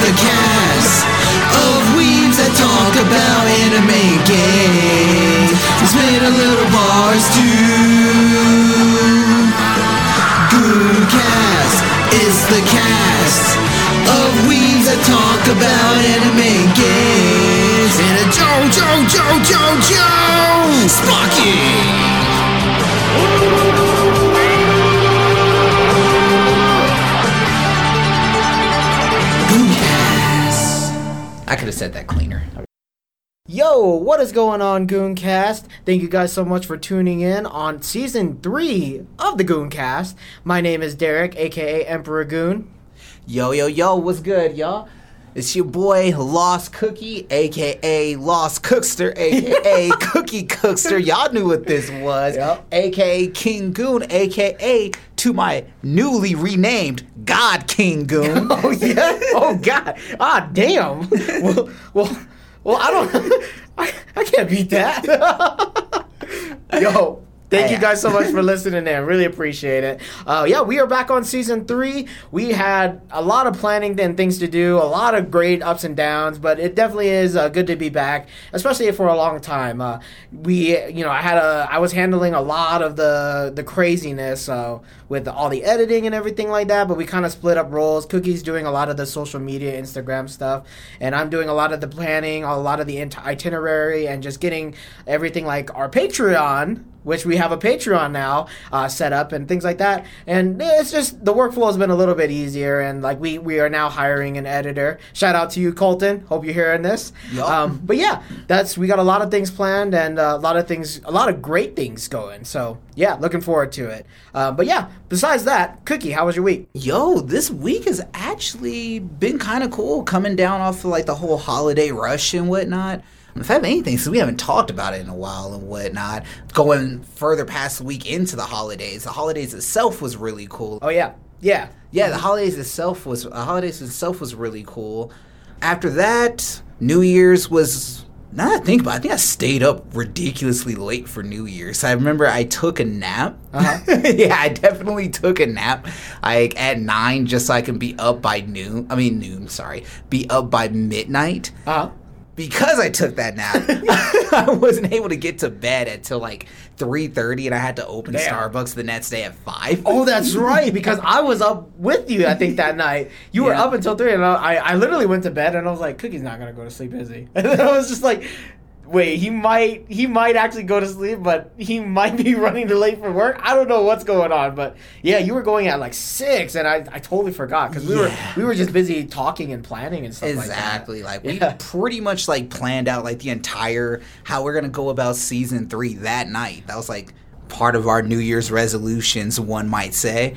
the cast of weebs that talk about anime games. It's made a little bars too. Gooncast is the cast of weebs that talk about anime games. And a Joe, Joe, Joe, Joe, Joe, Sparky. I could have said that cleaner. Yo, what is going on, Gooncast? Thank you guys so much for tuning in on season three of the Gooncast. My name is Derek, aka Emperor Goon. Yo, yo, yo, what's good, y'all? It's your boy Lost Cookie, aka Lost Cookster, aka Cookie Cookster. Y'all knew what this was. Yep. aka King Goon, aka to my newly renamed God King Goon. Oh yeah. oh God. Ah damn. well, well, well. I don't. I, I can't beat that. Yo. Thank you guys so much for listening in. Really appreciate it. Uh, yeah, we are back on season three. We had a lot of planning and things to do, a lot of great ups and downs, but it definitely is uh, good to be back, especially for a long time. Uh, we, you know, I had a, I was handling a lot of the the craziness uh, with all the editing and everything like that, but we kind of split up roles. Cookie's doing a lot of the social media, Instagram stuff, and I'm doing a lot of the planning, a lot of the itinerary, and just getting everything like our Patreon which we have a Patreon now uh, set up and things like that. And it's just the workflow has been a little bit easier. And like we we are now hiring an editor. Shout out to you, Colton. Hope you're hearing this. Yup. Um, but yeah, that's we got a lot of things planned and uh, a lot of things, a lot of great things going. So yeah, looking forward to it. Uh, but yeah, besides that, Cookie, how was your week? Yo, this week has actually been kind of cool coming down off of like the whole holiday rush and whatnot. Fact, anything, since we haven't talked about it in a while and whatnot, going further past the week into the holidays, the holidays itself was really cool. Oh yeah, yeah. Yeah, the holidays itself was the holidays itself was really cool. After that, New Year's was now that I think about it, I think I stayed up ridiculously late for New Year's. I remember I took a nap. Uh-huh. yeah, I definitely took a nap like at nine just so I can be up by noon. I mean noon, sorry. Be up by midnight. Uh-huh. Because I took that nap, I wasn't able to get to bed until like three thirty, and I had to open Damn. Starbucks the next day at five. Oh, that's right. Because I was up with you. I think that night you were up until three, and I, I literally went to bed, and I was like, "Cookie's not gonna go to sleep, is he?" And then I was just like, "Wait, he might, he might actually go to sleep, but he might be running too late for work. I don't know what's going on." But yeah, you were going at like six, and I, I totally forgot because we Yeah. were we were just busy talking and planning and stuff like that. Exactly. like Like, that. we pretty much like planned out like the entire how we're gonna go about season three that night. That was like part of our New Year's resolutions, one might say.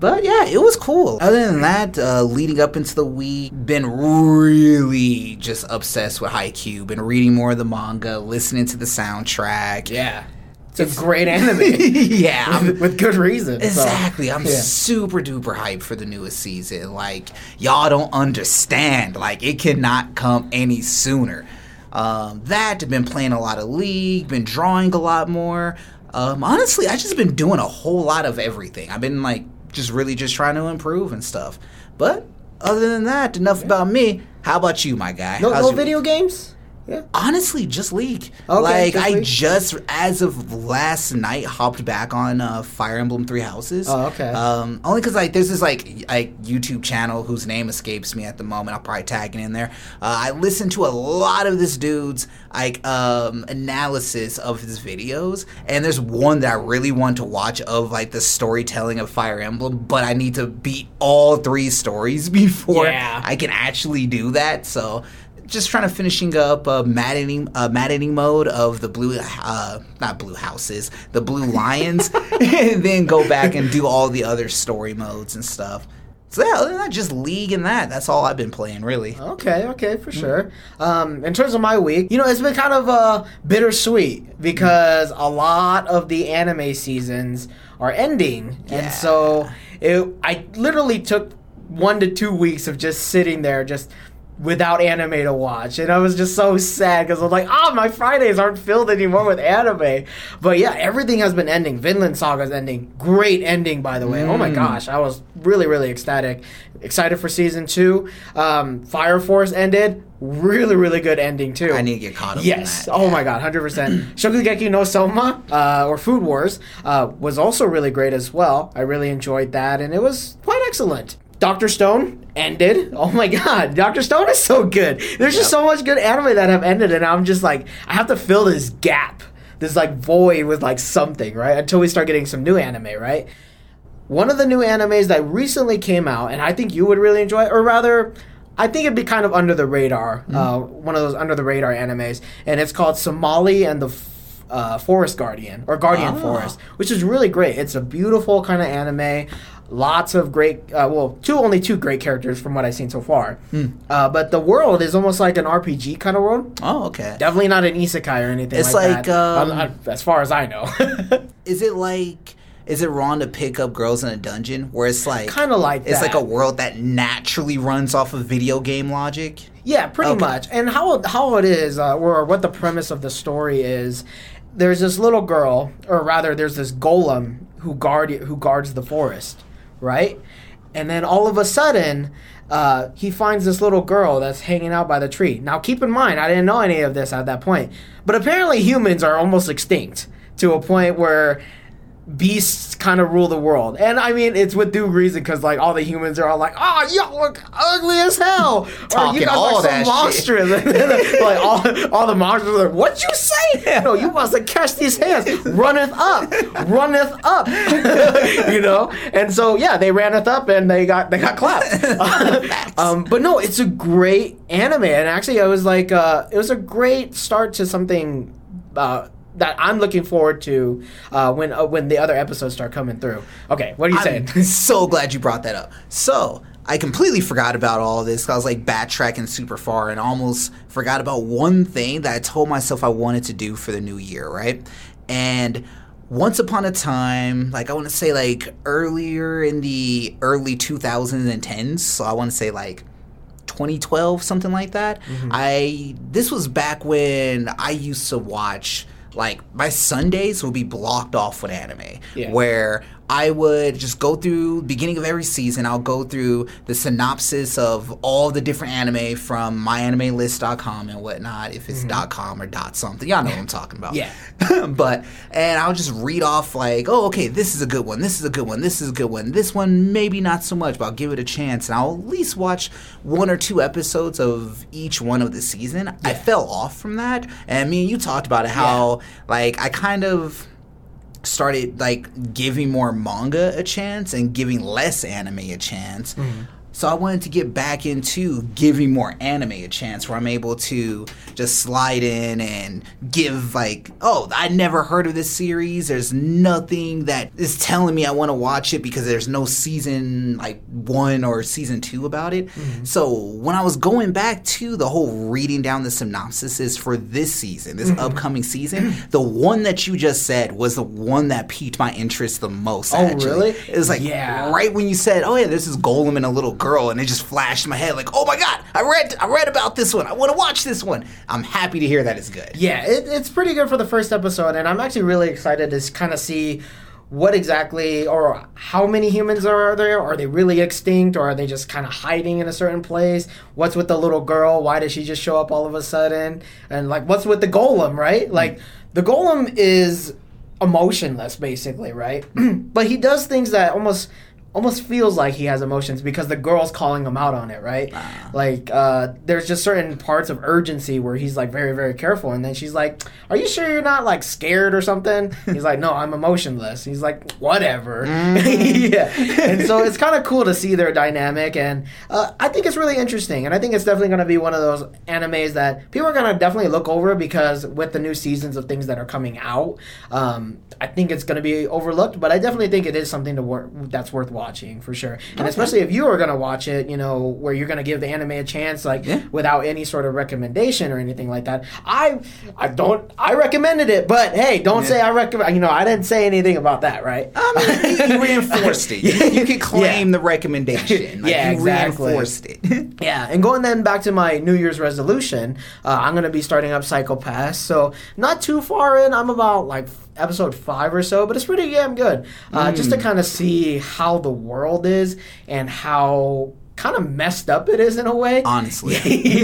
But yeah, it was cool. Other than that, uh, leading up into the week, been really just obsessed with Haikyuu. Been reading more of the manga, listening to the soundtrack. yeah, it's, a great anime yeah, with, with good reason. so, Exactly. I'm yeah. super duper hyped for the newest season. Like, y'all don't understand. Like, it cannot come any sooner. Um, that, been playing a lot of League, been drawing a lot more. Um, honestly, I just been doing a whole lot of everything. I've been, like, just really just trying to improve and stuff. But, other than that, enough about me. How about you, my guy? No, How's no your- video games. Yeah. Honestly, just League. Okay, like just I League. just as of last night hopped back on uh, Fire Emblem Three Houses. Oh, okay. Um, only because like there's this like like YouTube channel whose name escapes me at the moment. I'll probably tag it in there. Uh, I listen to a lot of this dude's like um, analysis of his videos, and there's one that I really want to watch of like the storytelling of Fire Emblem, but I need to beat all three stories before Yeah. I can actually do that. So just trying to finishing up a maddening uh, maddening mode of the blue uh, not blue houses the blue lions and then go back and do all the other story modes and stuff. So yeah other than that just league and that. That's all i've been playing really. Okay, okay, for sure. Um, in terms of my week, you know, it's been kind of uh, bittersweet because a lot of the anime seasons are ending, Yeah. and so it, I literally took one to two weeks of just sitting there, just without anime to watch, and I was just so sad because I was like, oh, my Fridays aren't filled anymore with anime. But yeah, everything has been ending. Vinland Saga's ending, great ending by the way. Oh my gosh, I was really really ecstatic, excited for season two. Um, Fire Force ended, really really good ending too. I need to get caught up. Yes. Oh my god, hundred percent. Shokugeki no Soma uh, or Food Wars uh, was also really great as well. I really enjoyed that, and it was quite excellent. Doctor Stone ended. Oh my god, Doctor Stone is so good. There's just so much good anime that have ended, and I'm just like, I have to fill this gap, this like void with like something, right? Until we start getting some new anime, right? One of the new animes that recently came out, and I think you would really enjoy, or rather, I think it'd be kind of under the radar. Uh, one of those under the radar animes, and it's called Somali and the F- uh, Forest Guardian or Guardian Ah. Forest, which is really great. It's a beautiful kind of anime. Lots of great, uh, well, two only two great characters from what I've seen so far. Uh, but the world is almost like an RPG kind of world. Oh, okay. Definitely not an isekai or anything It's like, like, that. um, I- as far as I know. Is it like? Is it wrong to pick up girls in a dungeon where it's like Kinda like it's like a world that naturally runs off of video game logic? Yeah, pretty Okay. much. And how how it is, uh, or what the premise of the story is, there's this little girl, or rather, there's this golem who guard who guards the forest, right? And then all of a sudden, uh, he finds this little girl that's hanging out by the tree. Now, keep in mind, I didn't know any of this at that point, but apparently humans are almost extinct to a point where beasts kind of rule the world. And I mean, it's with due reason because like all the humans are all like, "Oh, y'all look ugly as hell," or you guys all look so monstrous. Like all, all the monsters are like, "What you say? No, you must have catch these hands, runneth up, runneth up." you know, and so yeah, they raneth up and they got they got clapped. um, but no, it's a great anime, and actually, I was like, uh, it was a great start to something. Uh, that I'm looking forward to uh, when uh, when the other episodes start coming through. Okay, what are you saying? I'm so glad you brought that up. So I completely forgot about all this. I was like backtracking super far and almost forgot about one thing that I told myself I wanted to do for the new year, right? And once upon a time, like I want to say like earlier in the early 2010s, so I want to say like 2012 something like that Mm-hmm. i this was back when i used to watch like my sundays will be blocked off with anime Yeah. where i would just go through beginning of every season i'll go through the synopsis of all the different anime from myanimelist.com and whatnot if it's dot .com or dot something y'all know what i'm talking about Mm-hmm. Yeah. but and I'll just read off like, oh, okay, this is a good one, this is a good one, this is a good one, this one maybe not so much, but I'll give it a chance, and I'll at least watch one or two episodes of each one of the season. I fell off from that, and me and you talked about it how like I kind of started like giving more manga a chance and giving less anime a chance. Mm-hmm. So I wanted to get back into giving more anime a chance where I'm able to just slide in and give like, oh, I never heard of this series. There's nothing that is telling me I want to watch it because there's no season like 1 or season 2 about it. Mm-hmm. So when I was going back to the whole reading down the synopsises for this season, this mm-hmm. upcoming season, the one that you just said was the one that piqued my interest the most. Oh, actually. really? It was like Yeah. right when you said, "Oh yeah, this is Golem and a little girl," and it just flashed in my head like, "Oh my god, I read, I read about this one. I want to watch this one." I'm happy to hear that it's good. Yeah, it, it's pretty good for the first episode, and I'm actually really excited to kind of see what exactly or how many humans are there. Are they really extinct, or are they just kind of hiding in a certain place? What's with the little girl? Why did she just show up all of a sudden? And like, what's with the golem? Right? Mm. Like, the golem is emotionless, basically, right? but he does things that almost almost feels like he has emotions because the girl's calling him out on it, right? Like uh, there's just certain parts of urgency where he's like very very careful, and then she's like, "Are you sure you're not like scared or something?" He's like, "No, I'm emotionless." He's like, "Whatever." yeah, and so it's kind of cool to see their dynamic, and uh, I think it's really interesting, and I think it's definitely going to be one of those animes that people are going to definitely look over because with the new seasons of things that are coming out, um, I think it's going to be overlooked, but I definitely think it is something to wor- that's worth watching. Watching for sure, and especially if you are gonna watch it, you know, where you're gonna give the anime a chance, like Yeah. without any sort of recommendation or anything like that. I I don't I recommended it, but hey, don't Yeah. say I recommend. You know, I didn't say anything about that, right? I mean, you, reinforced it. You, you could claim the recommendation. Like, Yeah, you exactly. reinforced it. Yeah, and going then back to my New Year's resolution, uh, I'm gonna be starting up Psycho Pass. So not too far in. I'm about like episode five or so, but it's pretty damn good. Uh, Just to Mm. kind of see how the world is and how kind of messed up it is in a way. Honestly.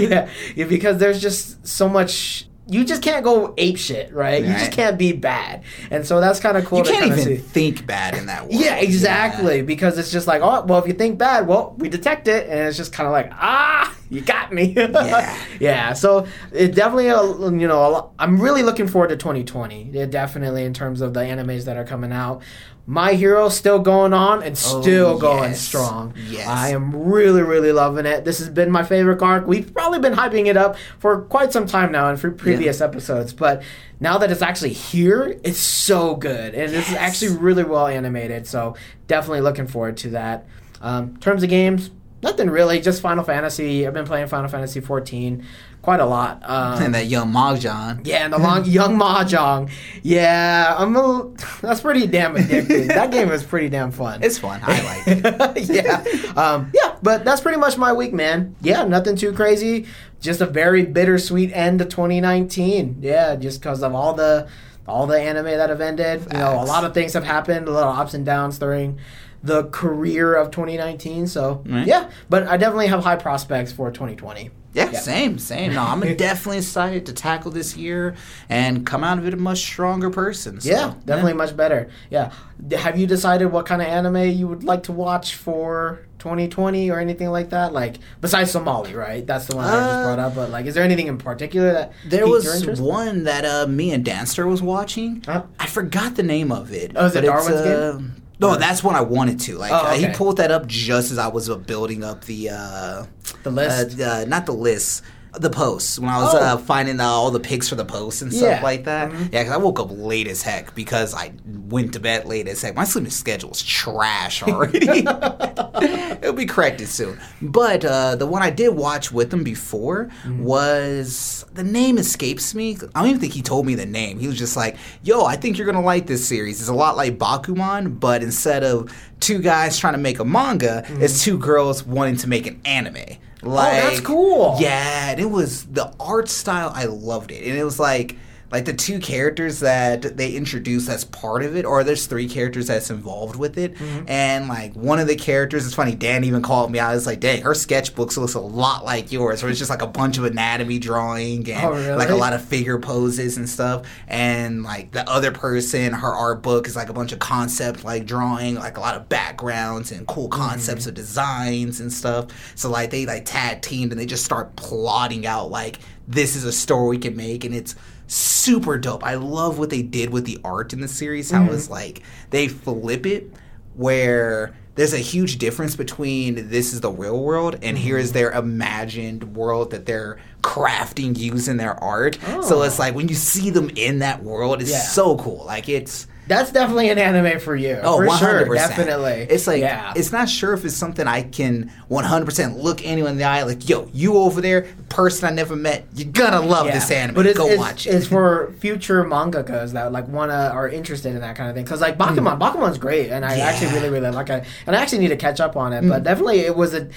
yeah, yeah, because there's just so much. You just can't go ape shit, right? You just can't be bad, and so that's kind of cool. you can't even see. think bad in that world. Yeah, exactly. Because it's just like, oh, well, if you think bad, well, we detect it, and it's just kind of like, ah, you got me. Yeah. yeah. So it definitely, uh, you know, a lot, I'm really looking forward to 2020. Yeah, definitely in terms of the animes that are coming out. My Hero still going on and Oh, still going yes. strong. Yes. I am really, really loving it. This has been my favorite arc. We've probably been hyping it up for quite some time now in previous episodes, but now that it's actually here, it's so good. And it's actually really well animated. So definitely looking forward to that. Um, terms of games, nothing really. Just Final Fantasy. I've been playing Final Fantasy 14 quite a lot. Um, And that young Mahjong. yeah, and the long young mahjong. Yeah, I'm a, that's pretty damn addicting. that game is pretty damn fun. It's fun. I like it. yeah, um, yeah, but that's pretty much my week, man. Yeah, nothing too crazy. Just a very bittersweet end to 2019. Yeah, just because of all the all the anime that have ended. You know, a lot of things have happened. A lot of ups and downs during the career of 2019. So Right. yeah, but I definitely have high prospects for 2020. Yeah, Yeah. same, same. No, I'm definitely excited to tackle this year and come out of it a much stronger person. So, Yeah, definitely much better. Yeah. Have you decided what kind of anime you would like to watch for 2020 or anything like that? Like besides Somali, right? That's the one I just Uh, brought up. But like, is there anything in particular that There was one that uh, me and Danster was watching. Huh? I forgot the name of it. Oh, is it Darwin's uh, Game? No, Or- that's one I wanted to. Like Oh, uh, he pulled that up just as I was uh, building up the uh, The list? uh, uh, not the list. The posts when I was Oh. uh, finding uh, all the pics for the posts and stuff Yeah. like that. Mhm. Yeah, because I woke up late as heck because I went to bed late as heck. My sleeping schedule is trash already. It'll be corrected soon. But uh, the one I did watch with him before Mm-hmm. was the name escapes me. I don't even think he told me the name. He was just like, "Yo, I think you're gonna like this series. It's a lot like Bakuman, but instead of two guys trying to make a manga, it's two girls wanting to make an anime." Like. Oh, that's cool. Yeah, and it was the art style. I loved it, and it was like. Like the two characters that they introduce as part of it, or there's three characters that's involved with it, Mm-hmm. and like one of the characters, it's funny. Dan even called me. out. It's like, "Dang, her sketchbooks looks a lot like yours." Where it's just like a bunch of anatomy drawing and Oh, really? like a lot of figure poses and stuff. And like the other person, her art book is like a bunch of concept like drawing, like a lot of backgrounds and cool concepts Mm-hmm. of designs and stuff. So like they like tag teamed and they just start plotting out like this is a story we can make and it's super dope. I love what they did with the art in the series. How it's mm-hmm. like they flip it where there's a huge difference between this is the real world and here is mm-hmm. their imagined world that they're crafting using their art. So Oh. it's like when you see them in that world, it's Yeah. so cool. Like it's That's definitely an anime for you. Oh, for 100%. sure, definitely. It's like yeah. it's not sure if it's something I can 100% look anyone in the eye like, yo, you over there, person I never met, you're gonna love Yeah. this anime. But it's, Go it's, watch it. it's for future mangakas that like wanna are interested in that kind of thing. Because like Bakuman, Bakuman's great, and I Hmm. Yeah. Hmm. actually really really like it, and I actually need to catch up on it. But definitely, it was a.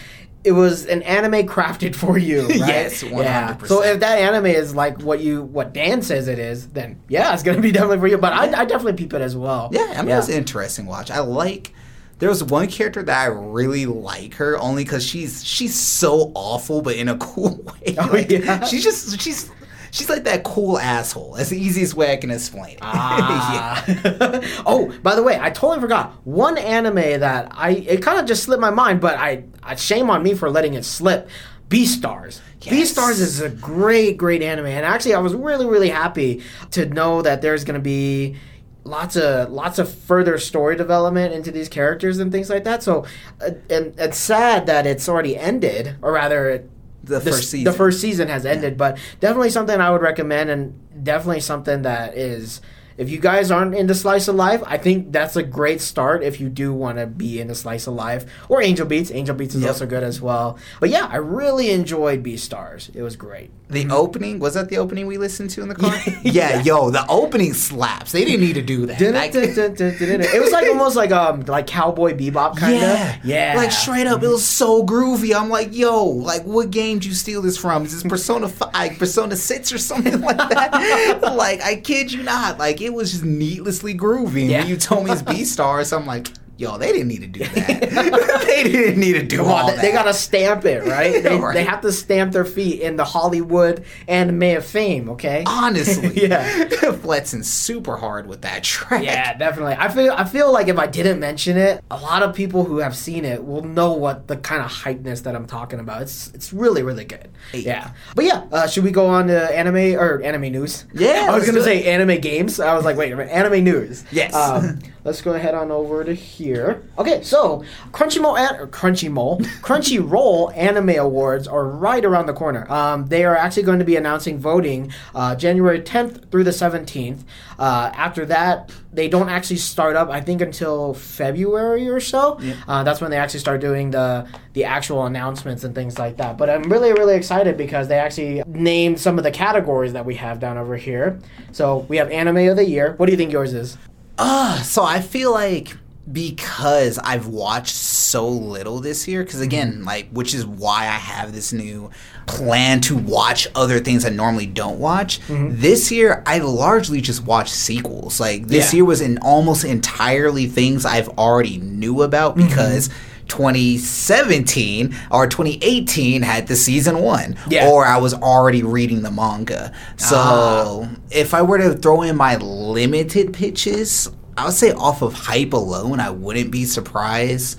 It was an anime crafted for you, right? Yes, Yeah. 100%. So if that anime is like what you what Dan says it is, then yeah, it's gonna be definitely for you. But I, I definitely peep it as well. Yeah, I mean, it was an interesting watch. I like. There was one character that I really like her only because she's she's so awful, but in a cool way. Oh, Like, yeah? she's just she's she's like that cool asshole. That's the easiest way I can explain it. Ah. oh, by the way, I totally forgot one anime that I it kind of just slipped my mind, but I, I shame on me for letting it slip. Beastars. Yes. Beastars is a great, great anime, and actually, I was really, really happy to know that there's going to be lots of lots of further story development into these characters and things like that. So, uh, and it's sad that it's already ended, or rather, it, The this- first season. The first season has ended, but definitely something I would recommend, and definitely something that is if you guys aren't into slice of life, I think that's a great start if you do want to be into slice of life or Angel Beats. Angel Beats is Yep. also good as well. But yeah, I really enjoyed Beastars. It was great. The opening was that the opening we listened to in the car? Yeah. yeah, yo, the opening slaps. They didn't need to do that. Like- it was like almost like um like cowboy bebop kind of. yeah, Yeah. Like straight up, it was so groovy. I'm like, yo, like what game did you steal this from? Is this Persona Five, Persona Six, or something like that? like, I kid you not. Like, it was just needlessly groovy. And Yeah. when you told me it's Beastars, I'm like, yo, they didn't need to do that. they didn't need to do Come all on, that. they gotta stamp it, right? They, Right. they have to stamp their feet in the Hollywood anime of fame, okay? honestly, Yeah. flexing super hard with that track. Yeah, definitely. I feel I feel like if I didn't mention it, a lot of people who have seen it will know what the kind of hypeness that I'm talking about. It's it's really really good. Hey. Yeah, but yeah, uh, should we go on to anime or anime news? Yeah, I was gonna say anime games. I was like, wait anime news. Yes. Um, let's go ahead on over to here. Okay, so Crunchyroll an- or Crunchyroll Crunchyroll Anime Awards are right around the corner. Um, they are actually going to be announcing voting uh, January 10th through the 17th. Uh, after that, they don't actually start up. I think until February or so. Uh, that's when they actually start doing the the actual announcements and things like that. But I'm really really excited because they actually named some of the categories that we have down over here. So we have Anime of the Year. What do you think yours is? Uh, so I feel like because I've watched so little this year, because again, mm-hmm. like, which is why I have this new plan to watch other things I normally don't watch. Mm-hmm. This year, I largely just watched sequels. Like, this Yeah. year was in almost entirely things I've already knew about mm-hmm. because. 2017 or 2018 had the season one, Yeah. or I was already reading the manga. So Ah. if I were to throw in my limited pitches, I would say off of hype alone, I wouldn't be surprised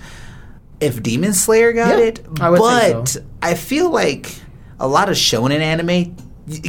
if Demon Slayer got Yeah, it. I but so. I feel like a lot of shonen anime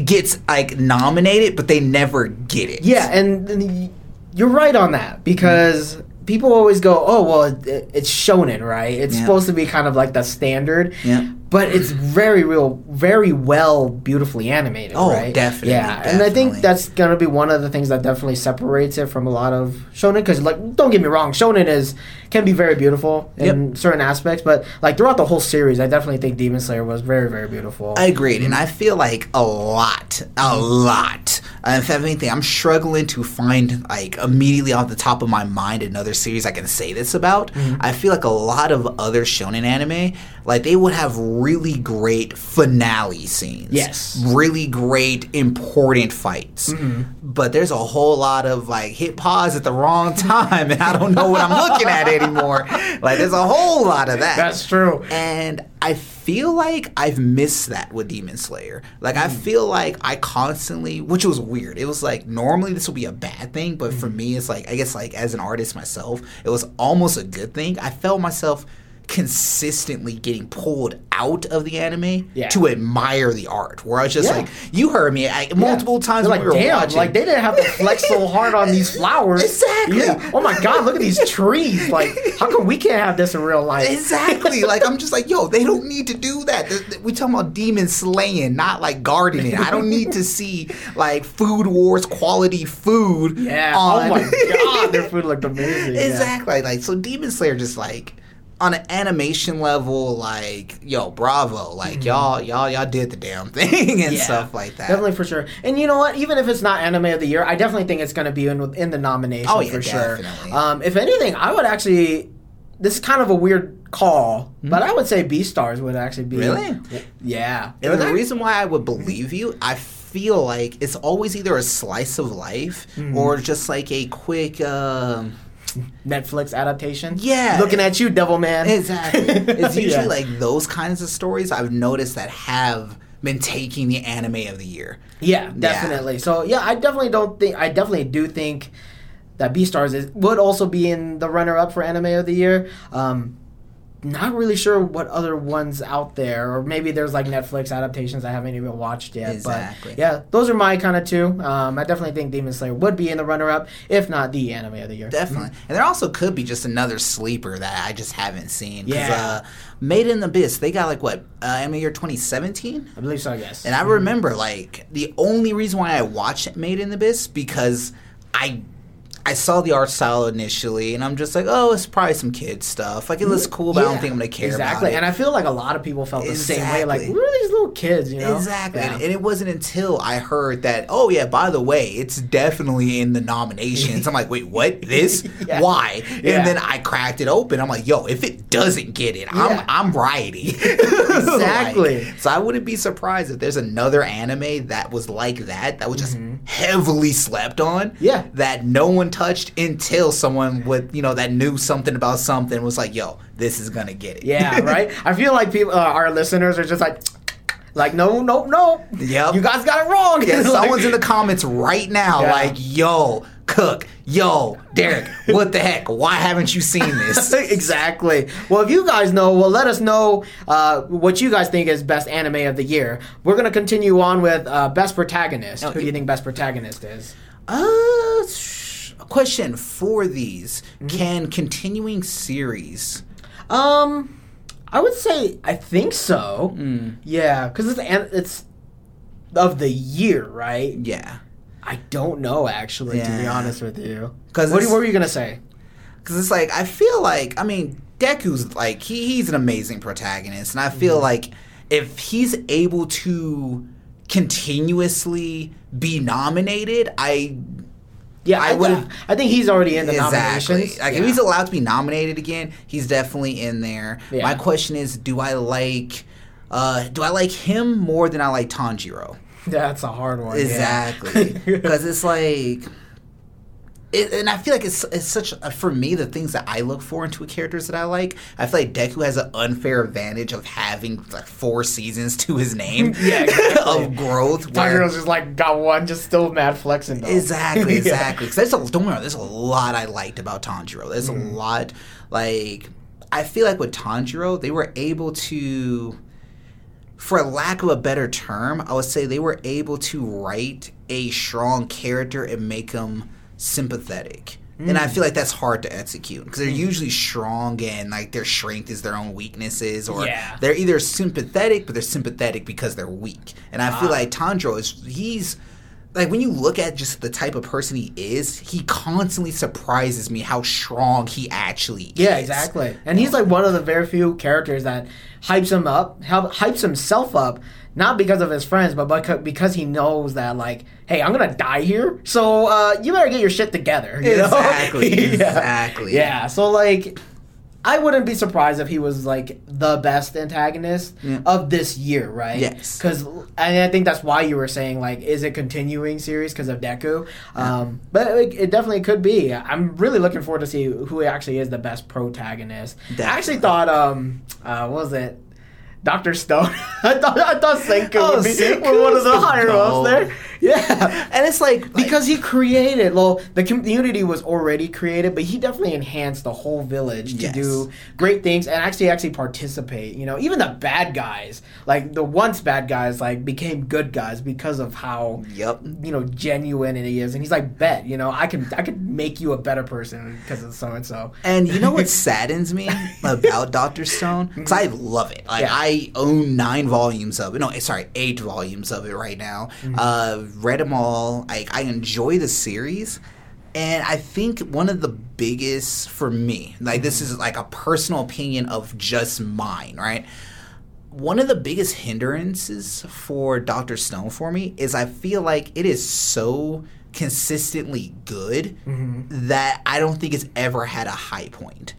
gets like nominated, but they never get it. Yeah, and, and you're right on that because people always go, "Oh, well, it- it's shonen, right? It's Yeah. supposed to be kind of like the standard." Yeah. But it's very real, very well, beautifully animated. Oh, right? definitely, Yeah, and I think that's gonna be one of the things that definitely separates it from a lot of shonen. Because, like, don't get me wrong, shonen is can be very beautiful in certain aspects, but like throughout the whole series, I definitely think Demon Slayer was very, very beautiful. I agreed, and I feel like a lot, a lot. Uh, if anything, I'm struggling to find like immediately off the top of my mind another series I can say this about. I feel like a lot of other shonen anime, like they would have really great finale scenes. Yes. really great important fights. But there's a whole lot of like hit pause at the wrong time, and I don't know what I'm looking at anymore. Like there's a whole lot of that. That's true. And I feel like I've missed that with Demon Slayer. Like I mm. feel like I constantly, which was weird. It was like normally this would be a bad thing, but for mm. me, it's like I guess like as an artist myself, it was almost a good thing. I felt myself consistently getting pulled out of the anime Yeah. to admire the art. Where I was just Yeah. like, you heard me I, multiple times They're when like, we were damn, watching. like they didn't have to flex so hard on these flowers. Exactly. Yeah. Oh my god, look at these trees. Like, how come we can't have this in real life? Exactly. like I'm just like, yo, they don't need to do that. Th- th- We talking about demon slaying, not like gardening. I don't need to see like food wars quality food. Yeah. On. Oh my god, their food looked amazing. yeah. exactly. Like so, Demon Slayer just like on an animation level, like yo, bravo, like y'all, y'all, y'all did the damn thing and Mm-hmm. Yeah. stuff like that. Definitely for sure. And you know what? Even if it's not anime of the year, I definitely think it's going to be in in the nomination Oh, yeah, for sure. Um, if anything, I would actually. This is kind of a weird call, but I would say Beastars would actually be. Really? Yeah. And the reason why I would believe you, I feel like it's always either a slice of life Mm-hmm. or just like a quick. Um, Netflix adaptation. Yeah. Looking at you, Devil Man. Exactly. It's usually Yeah. like those kinds of stories I've noticed that have been taking the anime of the year. Yeah, definitely. So yeah, I definitely don't think I definitely do think that Beastars is would also be in the runner up for anime of the year. Um not really sure what other ones out there, or maybe there's like Netflix adaptations I haven't even watched yet. Exactly. But yeah, those are my kind of two. Um, I definitely think Demon Slayer would be in the runner up, if not the anime of the year. Definitely. And there also could be just another sleeper that I just haven't seen. Yeah. Uh, Made in the Abyss, they got like what, uh, anime year 2017? I believe so. Yes. And I remember like the only reason why I watched Made in the Abyss because I I saw the art style initially, and I'm just like, oh, it's probably some kid stuff. Like it looks cool, but I don't think I'm gonna care exactly. about it. And I feel like a lot of people felt the same way. Like, Exactly. who are these little kids? You know, Exactly. Yeah. And, and it wasn't until I heard that, oh, yeah, by the way, it's definitely in the nominations. I'm like, wait, what? This? Yeah. Why? Yeah. And then I cracked it open. I'm like, yo, if it doesn't get it, I'm, I'm rioting. Exactly. Like, so I wouldn't be surprised if there's another anime that was like that, that was just heavily slept on. Mm-hmm. Yeah. That no one touched until someone with, you know, that knew something about something was like, yo, this is to get it. Yeah, right. I feel like people, uh, our listeners are just like, like, no, no, no. Yep. You guys got it wrong. Yeah, someone's in the comments right now, Yeah. like, yo, Cook, yo, Derek, what the heck? Why haven't you seen this? exactly. Well, if you guys know, well, let us know uh, what you guys think is best anime of the year. We're gonna continue on with uh, best protagonist. Who do you think best protagonist is? uh, question for these: Mm-hmm. Can continuing series? Um, I would say I think so. Hmm. Yeah, because it's it's of the year, right? Yeah, I don't know actually, to be honest with you. 'Cause what, what were you gonna say? because it's like I feel like I mean Deku's like he, he's an amazing protagonist, and I feel Mm-hmm. like if he's able to continuously be nominated, I Yeah, I I, would've- I think he's already in the Exactly. nominations. Like yeah. if he's allowed to be nominated again, he's definitely in there. Yeah. My question is, do I like uh do I like him more than I like Tanjiro? That's a hard one. Exactly. Because it's like it, and I feel like it's it's such a, for me the things that I look for into a characters that I like. I feel like Deku has an unfair advantage of having like four seasons to his name Yeah, exactly. of growth. where- Tanjiro's just like got one, just still mad flexing though. Exactly, Yeah. there's a don't wrong, there's a lot I liked about Tanjiro. There's a mm-hmm. lot like I feel like with Tanjiro, they were able to for lack of a better term, I would say they were able to write a strong character and make them sympathetic. And I feel like that's hard to execute because they're usually strong and like their strength is their own weaknesses, or Yeah. they're either sympathetic, but they're sympathetic because they're weak. And I feel Ah. like Tanjiro is he's like when you look at just the type of person he is, he constantly surprises me how strong he actually is. Yeah, exactly. And he's like one of the very few characters that hypes him up, hypes himself up, not because of his friends, but becau- because he knows that, like, hey, I'm gonna die here, so uh, you better get your shit together. You? Exactly, Yeah. exactly. Yeah. So like. I wouldn't be surprised if he was like the best antagonist of this year, right? Yes. Because and I think that's why you were saying like, is it continuing series because of Deku? Um, but it, it definitely could be. I'm really looking forward to see who actually is the best protagonist. I actually thought, um, uh, what was it? Doctor Stone. I thought I thought Senku Oh, would be Senku's one of the higher ups there. Yeah. And it's like, like Because he created, well, the community was already created, but he definitely enhanced the whole village to Yes. do great things and actually actually participate. You know, even the bad guys, like the once bad guys, like became good guys because of how Yep. you know genuine he is. And he's like, bet, you know, I can I could make you a better person because of so and so. And you know what saddens me about Doctor Stone? Because I love it. Like Yeah. I own nine volumes of it. No, sorry, eight volumes of it right now. Mm-hmm. Uh, read them all. I, I enjoy the series. And I think one of the biggest for me, like this Mm-hmm. is like a personal opinion of just mine, right? One of the biggest hindrances for Doctor Stone for me is I feel like it is so consistently good Mm-hmm. that I don't think it's ever had a high point.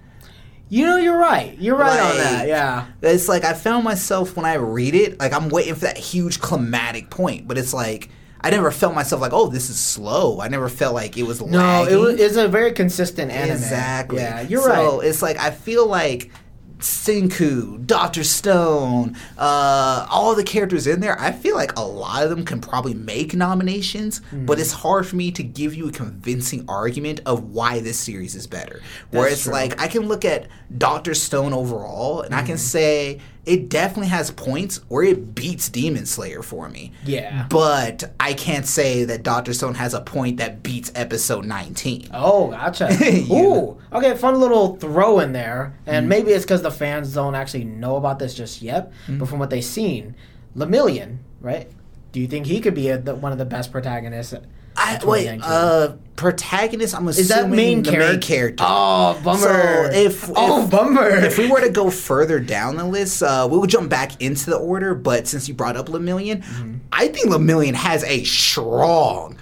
You know, you're right. You're right on that. Yeah. It's like I found myself when I read it, like I'm waiting for that huge climatic point, but it's like I never felt myself like, oh, this is slow. I never felt like it was No, lagging. it was, it's a very consistent anime. Exactly. Yeah, you're so right. it's like I feel like Senku, Doctor Stone, uh, all the characters in there. I feel like a lot of them can probably make nominations, Mm-hmm. but it's hard for me to give you a convincing argument of why this series is better. Where That's it's true. like I can look at Doctor Stone overall, and I Mm-hmm. can say it definitely has points where it beats Demon Slayer for me. Yeah. But I can't say that Doctor Stone has a point that beats episode 19. Oh, gotcha. Ooh, okay, fun little throw in there, Mm-hmm. and maybe it's because the fans don't actually know about this just yet. Mm-hmm. But from what they've seen, Lemillion, right? Do you think he could be a, the, one of the best protagonists? I, wait, 2019. uh, protagonist. I'm assuming is that main the character? main character. Oh, bummer. So if, oh, bummer. If we were to go further down the list, uh, we would jump back into the order. But since you brought up Lemillion, Mm-hmm. I think Lemillion has a strong,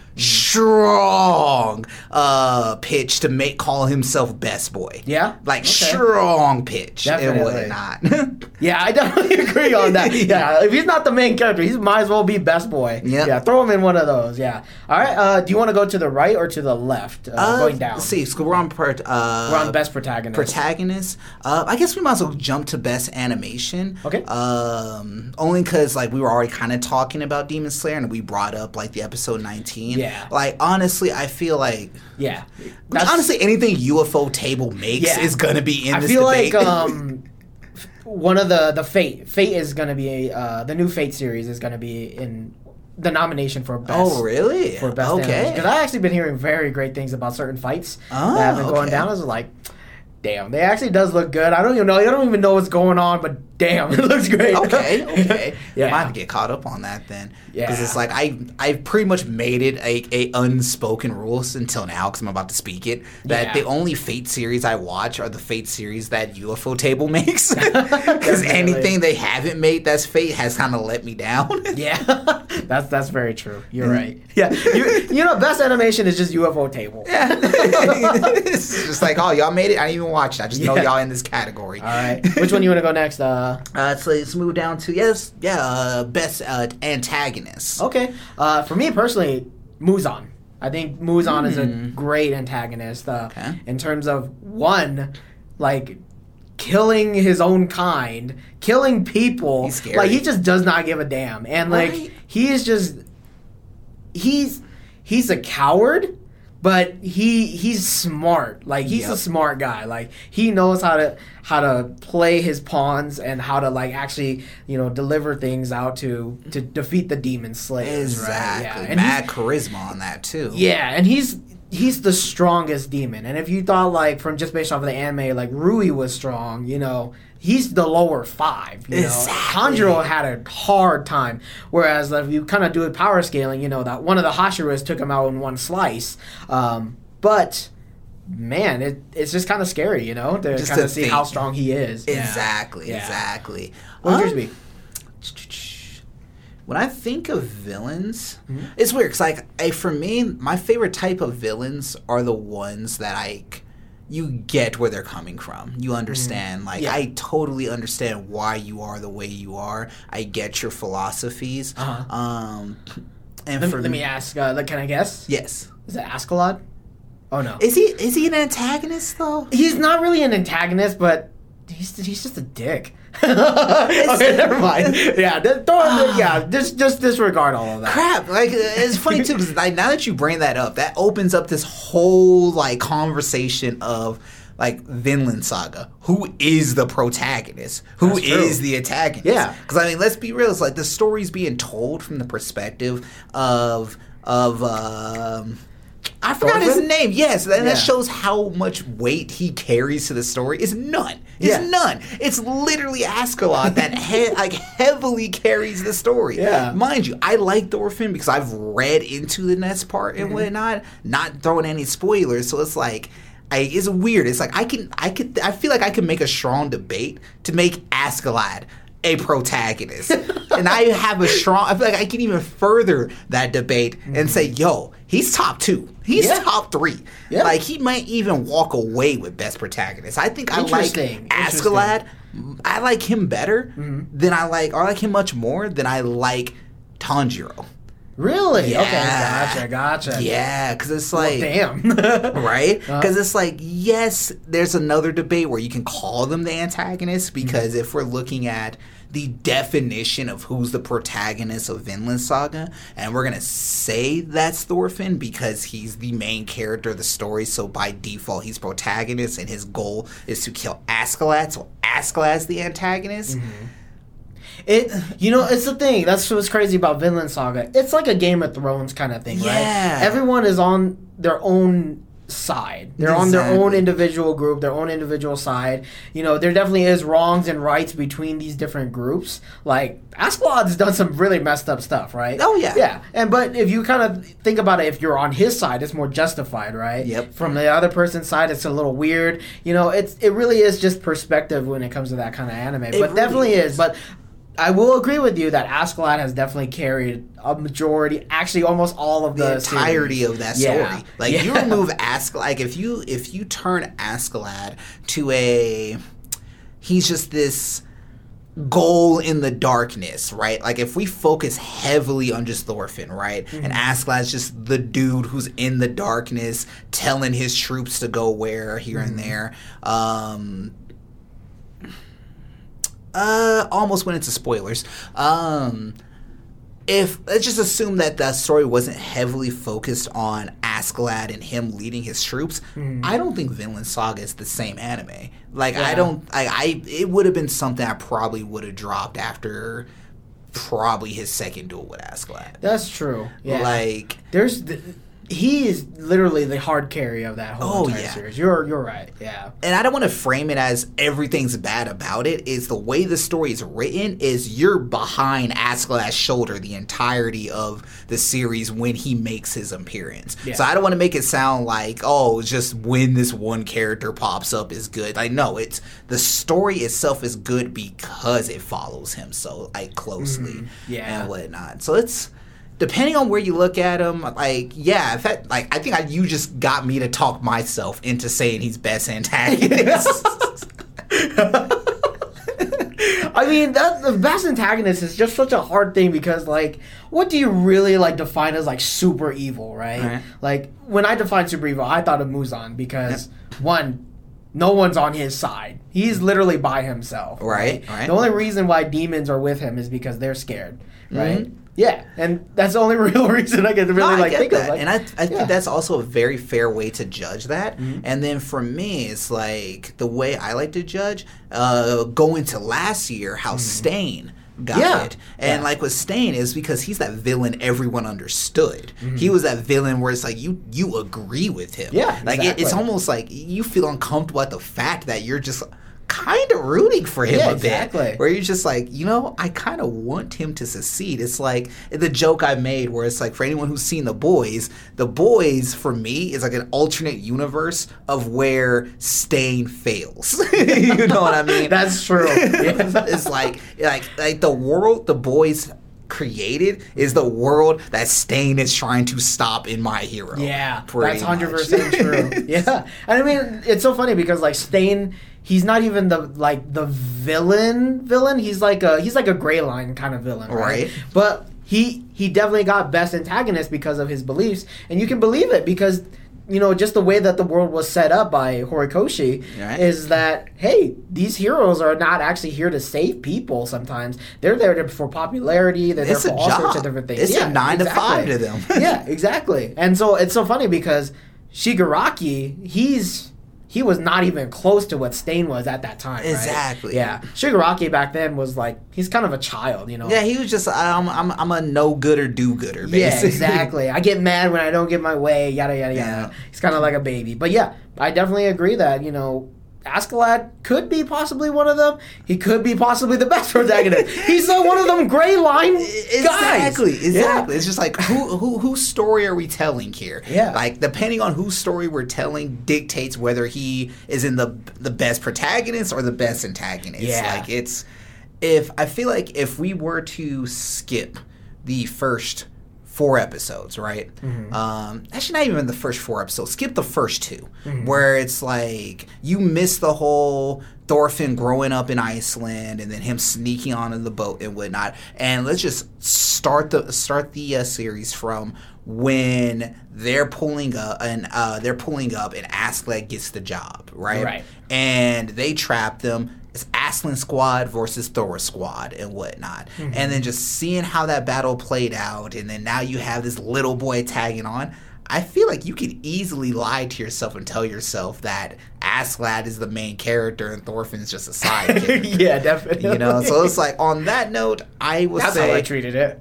strong uh, pitch to make call himself best boy. Yeah? like Okay. strong pitch and Definitely. whatnot. Yeah, I definitely agree on that. Yeah, if he's not the main character, he might as well be best boy. Yeah. yeah. Throw him in one of those. Yeah. All right. Uh, do you want to go to the right or to the left? Uh, Uh, going down. Let's see, so we're on per, uh, We're on best protagonist. protagonist. Uh, I guess we might as well jump to best animation. Okay. Um, only because like we were already kind of talking about Demon Slayer and we brought up like the episode nineteen. Yeah. Like honestly, I feel like yeah. I mean, That's- honestly anything Ufotable makes Yeah. is gonna be in I this feel debate. like um, one of the the Fate Fate is gonna be uh, the new Fate series is gonna be in the nomination for best. oh really? For best okay. because I actually been hearing very great things about certain fights Oh, that have been going okay. down. I was like, damn, they actually does look good. I don't even know. I don't even know what's going on, but damn, it looks great. okay, okay. Yeah. Might have to get caught up on that then. Yeah, Because it's like I I've pretty much made it a, a unspoken rules until now because I'm about to speak it that Yeah. the only Fate series I watch are the Fate series that Ufotable makes. Because anything they haven't made that's Fate has kind of let me down. Yeah, that's that's very true. You're Mm. right. Yeah, you, you know, best animation is just Ufotable. Yeah, it's just like, oh, y'all made it. I didn't even watch it. I just know y'all in this category. All right, which one you want to go next? Uh, Uh, so let's move down to yes, yeah, uh, best uh, antagonist. okay, uh, for me personally, Muzan. I think Muzan is a Hmm. great antagonist. Uh, Okay. In terms of one, like killing his own kind, killing people. Like he just does not give a damn, and like Right. he is just he's he's a coward but he he's smart like he's a smart guy like he knows how to how to play his pawns and how to like actually you know deliver things out to to defeat the demon slayers right? Exactly. yeah and Mad charisma on that too. yeah and he's he's the strongest demon and if you thought like from just based off of the anime like rui was strong you know he's the lower five you Exactly. know Tanjiro had a hard time whereas if you kind of do it power scaling you know that one of the hashiras took him out in one slice um, but man it, it's just kind of scary you know to kind of see think. how strong he is Exactly, Yeah. exactly. what would Um, yours be When I think of villains, Mm-hmm. it's weird because, like, I, for me, my favorite type of villains are the ones that I, you get where they're coming from. You understand, like, Mm-hmm. Yeah. I totally understand why you are the way you are. I get your philosophies. Uh-huh. Um, and let, for me- let me ask uh, like, can i guess yes, is it Askeladd? oh no is he is he an antagonist though? he's not really an antagonist, but he's he's just a dick. okay, never mind. Yeah, th- throw, yeah, just just disregard all of that. crap like it's funny too because like, now that you bring that up that opens up this whole like conversation of like Vinland Saga. Who is the protagonist? Who That's is true. the antagonist? Yeah. Because I mean, let's be real. It's like the story's being told from the perspective of of um, I forgot his name. Yes, and Yeah. that shows how much weight he carries to the story. Is none. It's Yeah. none. It's literally Askeladd that he- like heavily carries the story. Yeah. Mind you, I like Thorfinn because I've read into the next part and mm-hmm. whatnot, not throwing any spoilers. So it's like, I, it's weird. It's like I can, I could, I feel like I can make a strong debate to make Askeladd a protagonist, and I have a strong. I feel like I can even further that debate and say, yo, he's top two. He's Yeah. top three. Yeah. Like he might even walk away with best protagonist. I think I like. Askeladd. I like him better Mm-hmm. than I like, or I like him much more than I like Tanjiro. Really? Okay, Yeah. gotcha, gotcha. Yeah, because it's Well, like damn. right? Uh-huh. Because it's like, yes, there's another debate where you can call them the antagonist because if we're looking at the definition of who's the protagonist of Vinland Saga, and we're gonna say that's Thorfinn because he's the main character of the story, so by default he's protagonist, and his goal is to kill Askeladd, so Askeladd's the antagonist. Mm-hmm. It, you know, it's the thing. That's what's crazy about Vinland Saga. It's like a Game of Thrones kind of thing, Yeah. right? Everyone is on their own side. They're on their own individual group, their own individual side. You know, there definitely is wrongs and rights between these different groups. Like Askeladd's done some really messed up stuff, right? Oh, yeah. yeah. And but if you kind of think about it, if you're on his side, it's more justified, right? Yep. From the other person's side, it's a little weird. You know, it's it really is just perspective when it comes to that kind of anime. but really definitely is. is. But I will agree with you that Askeladd has definitely carried a majority, actually almost all of the, the entirety series. of that Yeah. story. Like you remove Ask like if you if you turn Askeladd to a he's just this goal in the darkness, right? Like if we focus heavily on just Thorfinn, right? And Askeladd's just the dude who's in the darkness telling his troops to go where here and there. Um uh almost went into spoilers. Um if let's just assume that the story wasn't heavily focused on Askeladd and him leading his troops, I don't think Vinland Saga is the same anime. Like I don't, I, I it would have been something I probably would have dropped after probably his second duel with Askeladd. That's true. Yeah. Like There's the, he is literally the hard carry of that whole Oh, entire yeah. series. You're you're right. Yeah. and I don't want to frame it as everything's bad about it. Is the way the story is written is you're behind Askeladd's shoulder the entirety of the series when he makes his appearance. Yeah. So I don't want to make it sound like oh, just when this one character pops up is good. Like know it's the story itself is good because it follows him so like closely Mm-hmm. Yeah. and whatnot. So it's. Depending on where you look at him, like yeah, fact, like I think I, you just got me to talk myself into saying he's best antagonist. I mean, that the best antagonist is just such a hard thing because, like, what do you really like define as like super evil, right? Right. Like when I define super evil, I thought of Muzan because one, no one's on his side. He's literally by himself. Right, right. The only reason why demons are with him is because they're scared, right? Mhm. Yeah, and that's the only real reason I can really No, like think that. of. Like, and I, I yeah. Mm-hmm. think that's also a very fair way to judge that. And then for me, it's like the way I like to judge, uh, going to last year, how Stain got. Yeah. it. And Yeah. like with Stain is because he's that villain everyone understood. Mm-hmm. He was that villain where it's like you you agree with him. Yeah, Like it, it's almost like you feel uncomfortable at the fact that you're just kind of rooting for him Yeah, a bit. exactly. Where you're just like, you know, I kind of want him to succeed. It's like the joke I made where it's like for anyone who's seen The Boys, The Boys for me is like an alternate universe of where Stain fails. you know what I mean? That's true. It's like like like the world The Boys created is the world that Stain is trying to stop in My Hero. Yeah, that's hundred percent true. yeah, and I mean it's so funny because like Stain, he's not even the like the villain villain. He's like a he's like a gray line kind of villain, right? Right. But he he definitely got best antagonist because of his beliefs, and you can believe it because. You know, just the way that the world was set up by Horikoshi Right. is that hey, these heroes are not actually here to save people. Sometimes they're there to, for popularity. They're It's there for all sorts of job. different things. It's a nine to five to them. yeah, exactly. And so it's so funny because Shigaraki, he's he was not even close to what Stain was at that time. right? Exactly. Yeah. Shigaraki back then was like he's kind of a child, you know. Yeah, he was just I'm I'm I'm a no gooder do gooder basically. Yeah, exactly. I get mad when I don't get my way, yada yada yada. Yeah. He's kind of like a baby. But yeah, I definitely agree that, you know, Askeladd could be possibly one of them. He could be possibly the best protagonist. He's uh, one of them gray line guys. Exactly, Yeah. exactly. It's just like who who whose story are we telling here? Yeah. Like depending on whose story we're telling dictates whether he is in the the best protagonist or the best antagonist. Yeah. Like it's if I feel like if we were to skip the first four episodes, right? Mm-hmm. Um, actually, not even the first four episodes. Skip the first 2 Mm-hmm. where it's like you miss the whole Thorfinn growing up in Iceland and then him sneaking onto the boat and whatnot. And let's just start the start the uh, series from when they're pulling up and uh, they're pulling up and Askeladd gets the job, right? Right. And they trap them. It's Aslan squad versus Thor squad and whatnot. Mm-hmm. And then just seeing how that battle played out, and then now you have this little boy tagging on. I feel like you could easily lie to yourself and tell yourself that Askeladd is the main character and Thorfinn's just a side character. yeah, definitely. You know, so it's like on that note, I would That's say how I treated it.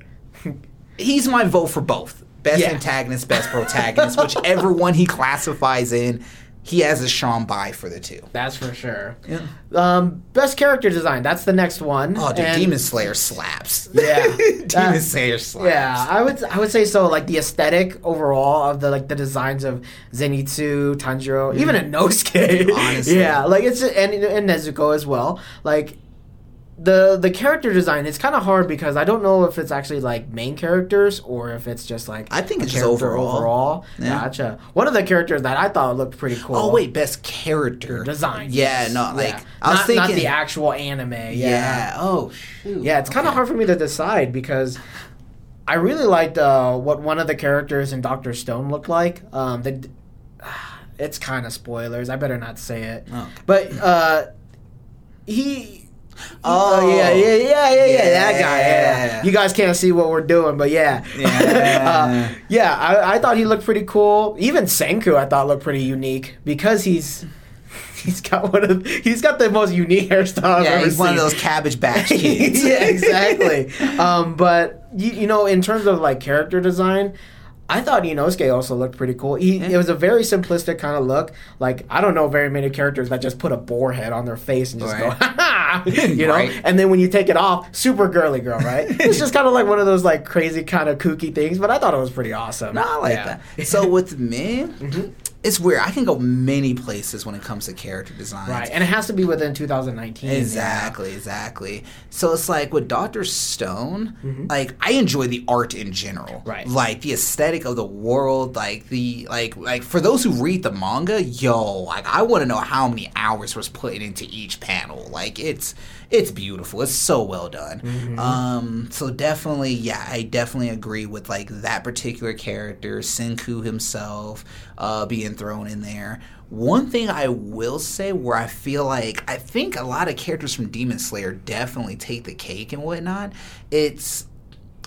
he's my vote for both. Best Yeah. antagonist, best protagonist, whichever one he classifies in, he has a Sean by for the two. That's for sure. Yeah. Um, best character design. That's the next one. Oh, dude, And- Demon Slayer slaps. Yeah. Demon Uh, Slayer slaps. Yeah, I would I would say so. Like the aesthetic overall of the like the designs of Zenitsu, Tanjiro, even Inosuke. Honestly. yeah, like it's and and Nezuko as well. Like the the character design, it's kind of hard because I don't know if it's actually like main characters or if it's just like I think it's just overall. overall. Yeah. Gotcha. One of the characters that I thought looked pretty cool. Oh wait, best character design. Yeah, no, like Yeah. I was not, thinking. not the actual anime. Yeah. yeah. Oh shoot. Yeah, it's kind of hard for me to decide because I really liked uh, what one of the characters in Doctor Stone looked like. Um, the, it's kind of spoilers. I better not say it. Okay. But uh, he. Oh. yeah, yeah, yeah, yeah, yeah, that guy. Yeah. You guys can't see what we're doing, but yeah, Yeah. uh, yeah. I, I thought he looked pretty cool. Even Senku, I thought looked pretty unique because he's he's got one of he's got the most unique hairstyle. I've Yeah, ever he's one of those Cabbage Patch kids. yeah, exactly. um, but you, you know, in terms of like character design, I thought Inosuke also looked pretty cool. He, It was a very simplistic kind of look. Like I don't know very many characters that just put a boar head on their face and just Right. go, ha ha, you know. Right. And then when you take it off, super girly girl, right? it's just kind of like one of those like crazy kind of kooky things. But I thought it was pretty awesome. No, I like Yeah. that. So with me, Mm-hmm. It's weird. I can go many places when it comes to character design. Right, and it has to be within 2019. yeah. Exactly, exactly. So it's like with Doctor Stone, Mm-hmm. like I enjoy the art in general. Right. Like the aesthetic of the world, like the like like for those who read the manga, yo, like I want to know how many hours was put into each panel. Like it's it's beautiful. It's so well done. Mm-hmm. Um so definitely, yeah, I definitely agree with like that particular character, Senku himself, uh being thrown in there. One thing I will say where I feel like I think a lot of characters from Demon Slayer definitely take the cake and whatnot. It's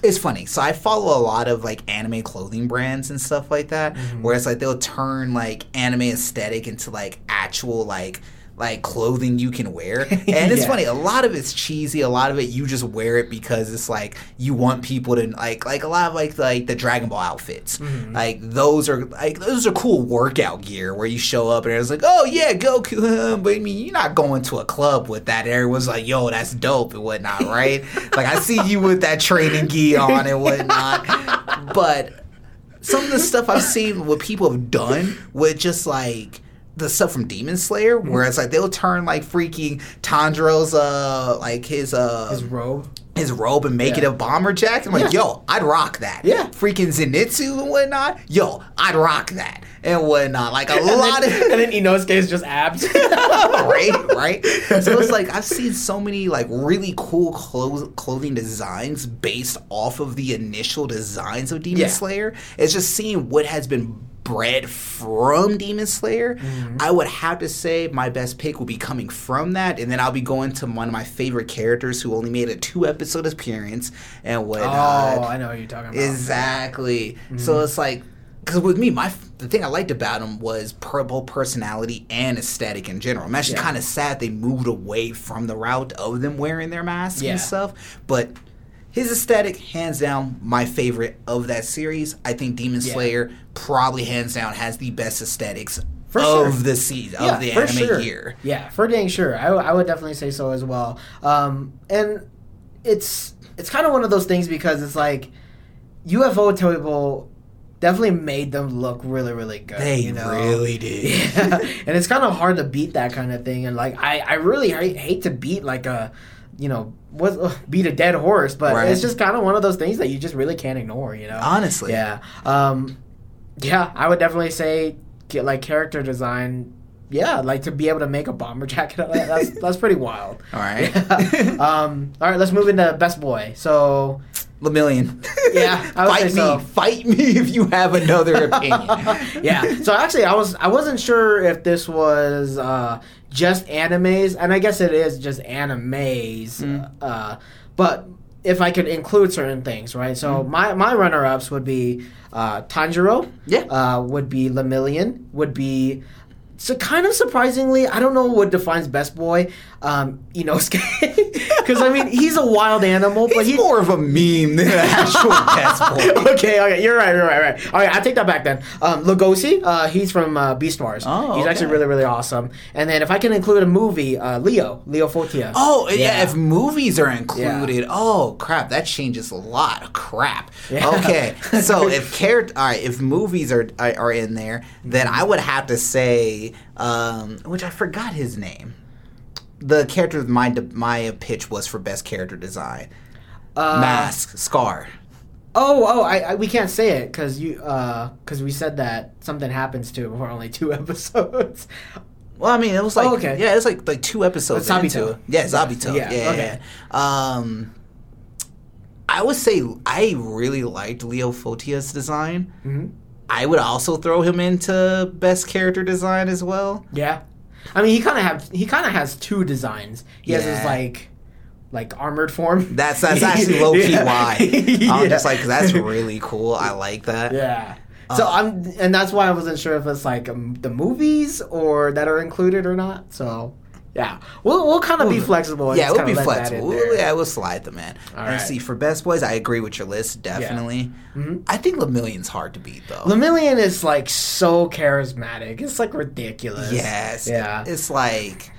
it's funny. So I follow a lot of like anime clothing brands and stuff like that, where it's like they'll turn like anime aesthetic into like actual like like clothing you can wear. And it's Yeah. funny, a lot of it's cheesy, a lot of it you just wear it because it's like you want people to like like a lot of like like the Dragon Ball outfits. Mm-hmm. Like those are like those are cool workout gear where you show up and it's like, "Oh yeah, Goku." But I mean, you're not going to a club with that. Everyone's like, "Yo, that's dope" and whatnot, right? like I see you with that training gi on and whatnot. but some of the stuff I've seen what people have done with just like the stuff from Demon Slayer, Mm-hmm. where it's like they'll turn like freaking Tanjiro's uh like his uh His robe. his robe and make it a bomber jacket. I'm like, Yeah. yo, I'd rock that. Yeah. Freaking Zenitsu and whatnot. Yo, I'd rock that and whatnot. Like a And lot then, of and then Inosuke is just abs. right, right. So it's like I've seen so many like really cool clo- clothing designs based off of the initial designs of Demon Yeah. Slayer. It's just seeing what has been bred from Demon Slayer. Mm-hmm. I would have to say my best pick will be coming from that, and then I'll be going to one of my favorite characters who only made a two episode appearance and whatnot. oh, I know what you're talking about. Exactly. Mm-hmm. So it's like, because with me, my the thing I liked about him was purple personality and aesthetic in general. I'm actually Yeah. kind of sad they moved away from the route of them wearing their masks Yeah. and stuff. But his aesthetic, hands down, my favorite of that series. I think Demon Yeah. Slayer probably hands down has the best aesthetics For of sure. the season Yeah, of the anime sure. year. Yeah, for dang sure. I, I would definitely say so as well. Um, and it's it's kind of one of those things because it's like Ufotable definitely made them look really really good. They you know? really did. Yeah, and it's kind of hard to beat that kind of thing. And like, I, I really hate, hate to beat like a, you know, what ugh, beat a dead horse, but Right. it's just kind of one of those things that you just really can't ignore. You know, Honestly. Yeah. Um, yeah, I would definitely say get like character design. Yeah, like to be able to make a bomber jacket. out of that, That's that's pretty wild. All right. Yeah. um, all right, let's move into best boy. So Lemillion. Yeah, Fight me. so. Fight me if you have another opinion. yeah. So actually, I was I wasn't sure if this was uh, just animes, and I guess it is just animes. Mm. Uh, but if I could include certain things, right? So Mm. my my runner ups would be uh, Tanjiro. Yeah. Uh, would be Lemillion. Would be so kind of surprisingly, I don't know what defines best boy, um, Inosuke, because I mean he's a wild animal, but He's he. more of a meme than an actual best boy. okay, okay, you're right, you're right, right. All right, I take that back then. Um, Legosi, uh, he's from uh, Beastars. Oh, he's actually really, really awesome. And then if I can include a movie, uh, Lio, Lio Fotia. Oh yeah. Yeah. if movies are included, oh crap, that changes a lot of crap. Yeah. Okay, so if character, all right, if movies are, are in there, then I would have to say, um, which I forgot his name. The character of my my pitch was for best character design. Uh, Mask, Scar. Oh, oh, I, I we can't say it because you because we said that something happens to him for only two episodes. Well, I mean, it was like Oh, okay. yeah, it was like like two episodes into Sabito. it. Yeah, Sabito. Yeah, Yeah, okay. yeah. Um, I would say I really liked Lio Fotia's design. Mhm. I would also throw him into best character design as well. Yeah, I mean he kind of have he kind of has two designs. He has his like like armored form. That's that's actually low key Yeah. why. I'm just like that's really cool. I like that. Yeah. So Uh, I'm, and that's why I wasn't sure if it's like um, the movies or that are included or not. So, yeah, we'll we'll kind of be flexible. Yeah, we'll be kinda let that flexible. there. Yeah, we'll slide them in. All and right. see for best boys, I agree with your list definitely. Mhm. I think Lemillion's hard to beat though. Lemillion is like so charismatic. It's like ridiculous. Yes. Yeah. It's like,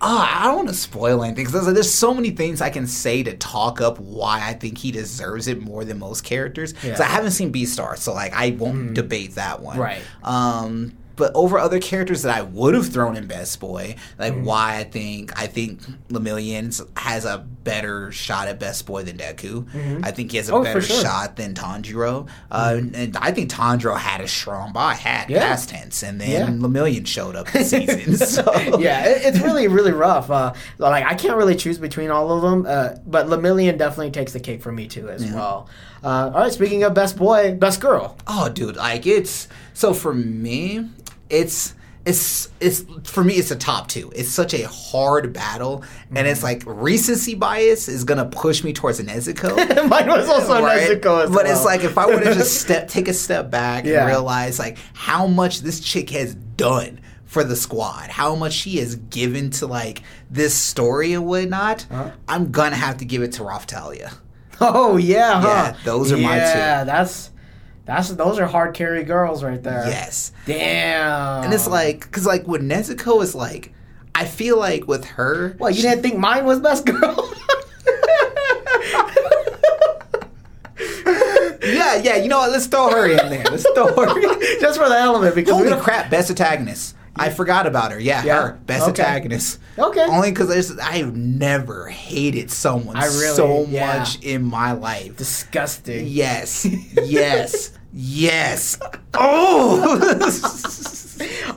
oh, I don't want to spoil anything because there's, there's so many things I can say to talk up why I think he deserves it more than most characters. Because Yeah. I haven't seen Beastar, so like I won't debate that one. Right. Um. But over other characters that I would have thrown in Best Boy, like Mm-hmm. why I think I think Lemillion has a better shot at Best Boy than Deku. I think he has a Oh, better sure. Mm-hmm. shot than Tanjiro. Uh, And I think Tanjiro had a strong buy, had Yeah. past tense, and then Yeah. Lemillion showed up this season. So yeah, it, it's really really rough. Uh, like I can't really choose between all of them, uh, but Lemillion definitely takes the cake for me too as well. Uh, all right, speaking of best boy, best girl. Oh, dude, like it's so for me, it's it's it's for me it's a top two. It's such a hard battle, and it's like recency bias is gonna push me towards Nezuko. Mine was also right? Nezuko as but well. it's like if I were to just step take a step back Yeah. and realize like how much this chick has done for the squad, how much she has given to like this story and whatnot, Uh-huh. I'm gonna have to give it to Raphtalia. Oh yeah, huh? Yeah, those are my two. Yeah, that's that's those are hard carry girls right there. Yes. Damn. And it's like, because like with Nezuko is like, I feel like with her, what you didn't think mine was best girl? yeah, yeah, you know what? Let's throw her in there. Let's throw her. in. Just for the element because we Holy don't- crap, best antagonist. I forgot about her. Yeah, Yeah? her best Okay. antagonist. Okay. Only because I've never hated someone really- so yeah. much in my life. disgusting. Yes, yes, yes. Oh.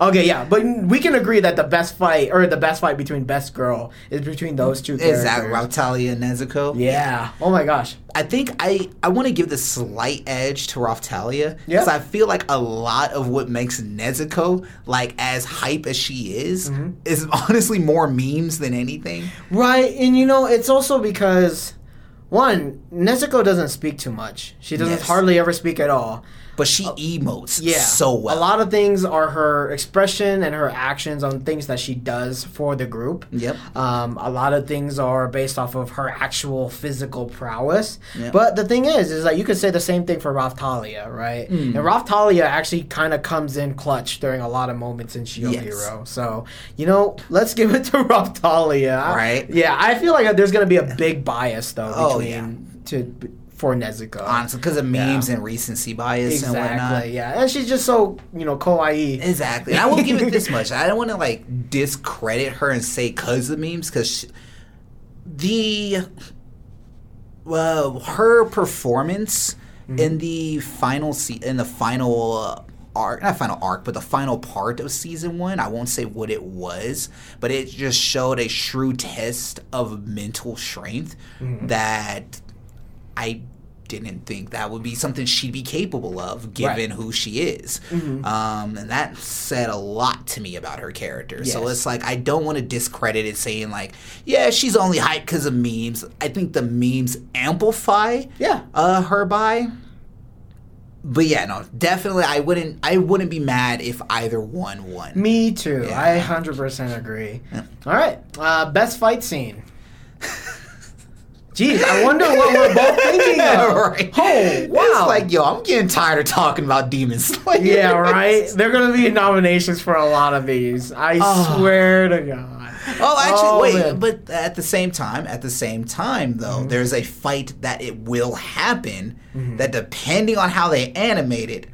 Okay, yeah, but we can agree that the best fight or the best fight between best girl is between those two characters. Is that Raphtalia and Nezuko? Yeah. Oh my gosh. I think I I want to give the slight edge to Raphtalia Yeah. because I feel like a lot of what makes Nezuko like as hype as she is Mm-hmm. is honestly more memes than anything. Right, and you know, it's also because one, Nezuko doesn't speak too much. She doesn't Yes. hardly ever speak at all. But she emotes Yeah. so well. A lot of things are her expression and her actions on things that she does for the group. Yep. Um, a lot of things are based off of her actual physical prowess. Yep. But the thing is, is that you could say the same thing for Raphtalia, right? Hmm. And Raphtalia actually kind of comes in clutch during a lot of moments in Shield Yes. Hero. So, you know, let's give it to Raphtalia. I- Right. Yeah, I feel like there's going to be a big bias, though, Oh, yeah. to for Nezuko. Honestly, because of memes and recency bias and whatnot. Yeah, and she's just so you know kawaii. Exactly. And I will give it this much. I don't want to like discredit her and say because of memes because the well her performance in the final se- in the final uh, arc not final arc but the final part of season one i won't say what it was but it just showed a shrewd test of mental strength that i didn't think that would be something she'd be capable of given who she is um, and that said a lot to me about her character so it's like i don't want to discredit it saying like yeah she's only hyped because of memes i think the memes amplify Yeah. uh, her by but yeah, no, definitely. I wouldn't. I wouldn't be mad if either one won. Me too. Yeah. I hundred percent agree. All right, uh, best fight scene. Jeez, I wonder what we're both thinking of. right. Oh, wow. It's like, yo, I'm getting tired of talking about Demon Slayer. yeah, right. They're gonna be nominations for a lot of these. I Oh. swear to God. Oh, actually, Oh, wait. man. But at the same time, at the same time, though, Mm-hmm. there's a fight that it will happen Mm-hmm. that, depending on how they animate it,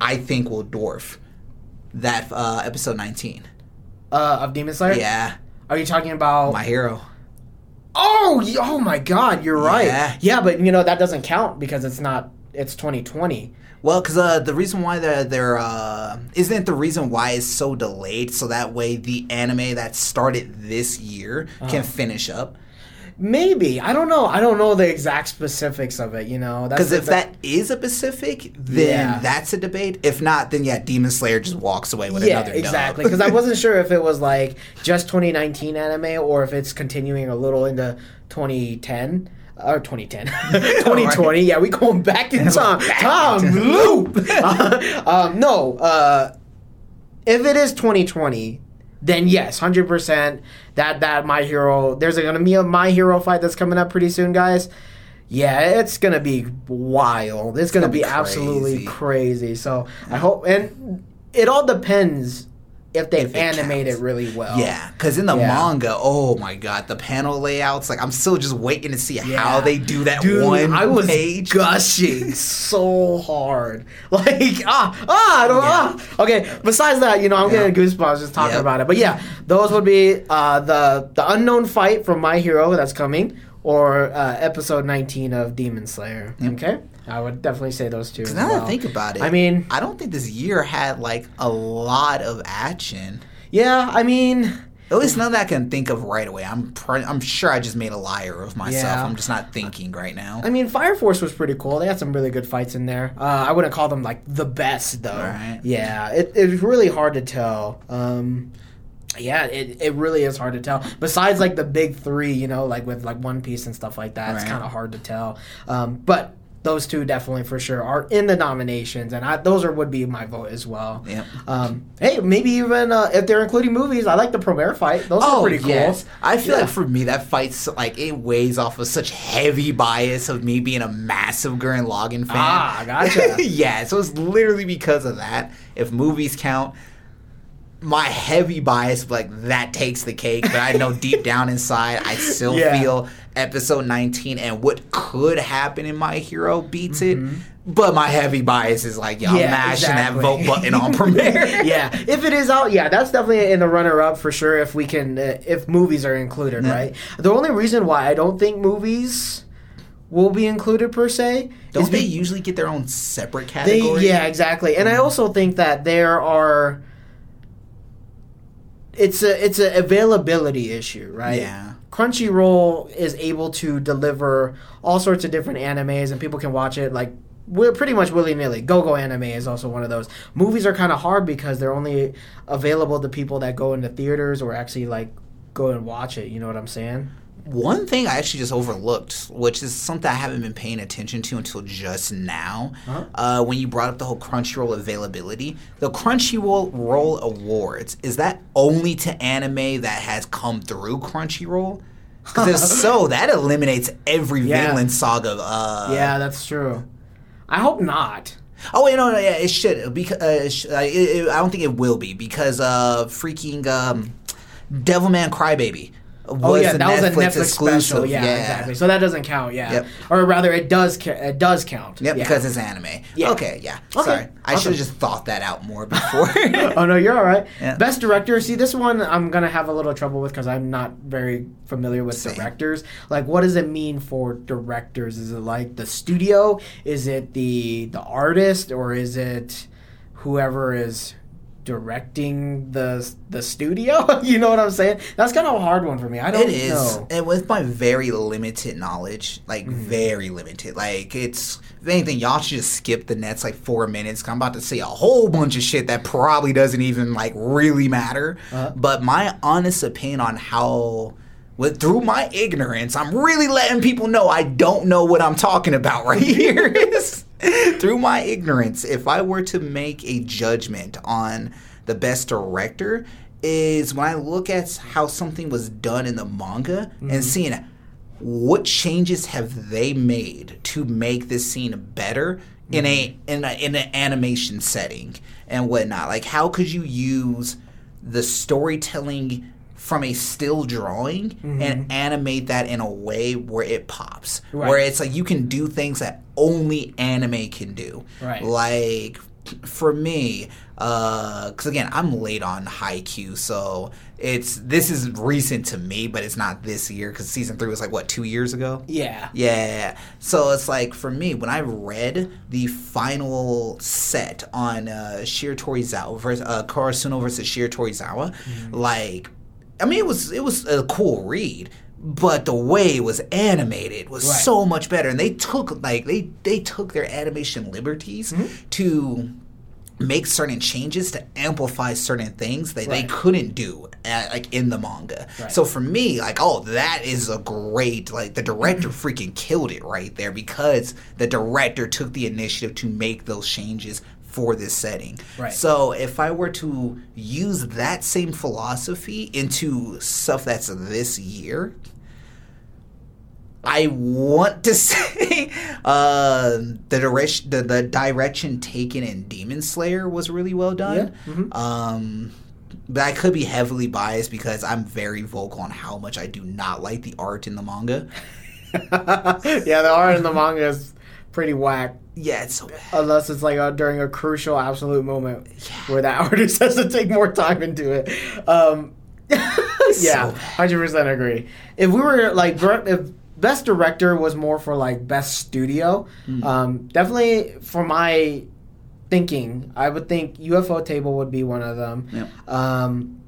I think will dwarf that uh, episode 19. Uh, of Demon Slayer. Yeah, Are you talking about? my hero. Oh, oh my God, you're right. Yeah. Yeah, but you know that doesn't count because it's not. It's 2020. Well, because uh, the reason why they're, they're uh, isn't the reason why it's so delayed, so that way the anime that started this year Uh-huh. can finish up. Maybe I don't know. I don't know the exact specifics of it. You know, Because if that is a Pacific, then Yeah. that's a debate. If not, then yeah, Demon Slayer just walks away with yeah, another dub. exactly. Because I wasn't sure if it was like just 2019 anime or if it's continuing a little into 2010 or 2010, 2020. Yeah, we going back in time. Time loop. um, no, uh, if it is 2020, then yes, hundred percent. That that my hero. There's gonna be a my hero fight that's coming up pretty soon, guys. Yeah, it's gonna be wild. It's gonna, gonna be, be absolutely crazy. crazy. So I hope, and it all depends if they If it animate counts. it really well. Yeah, because in the Yeah. manga, oh my god, the panel layouts, like I'm still just waiting to see Yeah. how they do that Dude, one I was page. gushing so hard. Like, ah, ah, I don't Yeah. ah. Okay, besides that, you know, I'm getting goosebumps just talking about it. But yeah, those would be uh, the the unknown fight from My Hero that's coming, or uh, episode 19 of Demon Slayer. Okay, I would definitely say those two. as Now that. I think about it, I mean, I don't think this year had like a lot of action. yeah, I mean, At least none that I can think of right away. I'm pr- I'm sure I just made a liar of myself. Yeah. I'm just not thinking right now. I mean, Fire Force was pretty cool. They had some really good fights in there. Uh, I wouldn't call them like the best though. Right. Yeah, it it's really hard to tell. Um, yeah, it, it really is hard to tell. Besides like the big three, you know, like with like One Piece and stuff like that, it's kind of hard to tell. Um, but those two definitely for sure are in the nominations, and I, those are would be my vote as well. Yeah. Um, hey, maybe even uh, if they're including movies, I like the Promare fight. Those are pretty cool. Oh, yes. I feel Yeah. like for me that fight's like it weighs off of such heavy bias of me being a massive Gurren Lagann fan. Ah, gotcha. yeah, so it's literally because of that. If movies count, my heavy bias like that takes the cake, but I know deep down inside I still Yeah. feel episode 19 and what could happen in My Hero beats it. But my heavy bias is like, y'all Mm-hmm. Yeah, mashing exactly. that vote button on Promare. yeah, if it is out, yeah, that's definitely in the runner-up for sure. If we can, uh, if movies are included, Yeah. right? The only reason why I don't think movies will be included per se Don't is they be- usually get their own separate they, category? yeah, exactly. And I also think that there are. It's a it's a availability issue, right? Yeah. Crunchyroll is able to deliver all sorts of different animes, and people can watch it like we're pretty much willy nilly. Go Go Anime is also one of those. Movies are kind of hard because they're only available to people that go into theaters or actually like go and watch it. You know what I'm saying? One thing I actually just overlooked, which is something I haven't been paying attention to until just now, Huh? uh, when you brought up the whole Crunchyroll availability, the Crunchyroll Roll Awards is that only to anime that has come through Crunchyroll? Because if so, that eliminates every Yeah. Vinland Saga. Uh, yeah, that's true. I hope not. Oh wait, no, no, yeah, it should because uh, it it, I don't think it will be because uh, freaking um, Devilman Crybaby. Was Oh yeah, that was a Netflix Netflix exclusive. special. Yeah, exactly. So that doesn't count. Yeah, Yep. or rather, it does. Ca- it does count. Yep, yeah. because it's anime. Yeah. Okay, yeah. Okay, Sorry. I awesome. should have just thought that out more before. oh no, you're all right. Yeah. Best director. See, this one I'm gonna have a little trouble with because I'm not very familiar with Same. directors. Like, what does it mean for directors? Is it like the studio? Is it the the artist, or is it whoever is directing the the studio? you know what I'm saying? That's kind of a hard one for me. I don't know. it is. know. And with my very limited knowledge, like Mm-hmm. very limited, like it's if anything, y'all should just skip the next like four minutes. 'cause I'm about to say a whole bunch of shit that probably doesn't even like really matter. Uh-huh. But my honest opinion on how. With, through my ignorance, I'm really letting people know I don't know what I'm talking about right here. through my ignorance, if I were to make a judgment on the best director, is when I look at how something was done in the manga and mm-hmm. seeing what changes have they made to make this scene better in a mm-hmm. in a in an animation setting and whatnot. Like how could you use the storytelling from a still drawing and animate that in a way where it pops. Where it's like you can do things that only anime can do. Right. Like for me, because again, I'm late on Haikyuu, so it's this is recent to me, but it's not this year because season three was like what two years ago. Yeah. Yeah. So it's like for me, when I read the final set on uh, Shiratorizawa versus uh, Karasuno versus Shiratorizawa, like, I mean, it was it was a cool read, but the way it was animated was Right. so much better, and they took like they they took their animation liberties mm-hmm. to make certain changes to amplify certain things that they couldn't do at, like in the manga. Right. So for me, like, oh, that is a great like the director mm-hmm. freaking killed it right there because the director took the initiative to make those changes for this setting. Right. So if I were to use that same philosophy into stuff that's this year, I want to say uh, the direction the, the direction taken in Demon Slayer was really well done. Yeah, mhm. Um, but I could be heavily biased because I'm very vocal on how much I do not like the art in the manga. yeah, the art in the manga is pretty whack. Yeah, it's so bad. Unless it's like uh during a crucial, absolute moment where that artist has to take more time into it. Um, yeah, hundred percent agree. If we were like, if best director was more for like best studio, Hmm. um, definitely for my thinking, I would think Ufotable would be one of them. Yep. Um,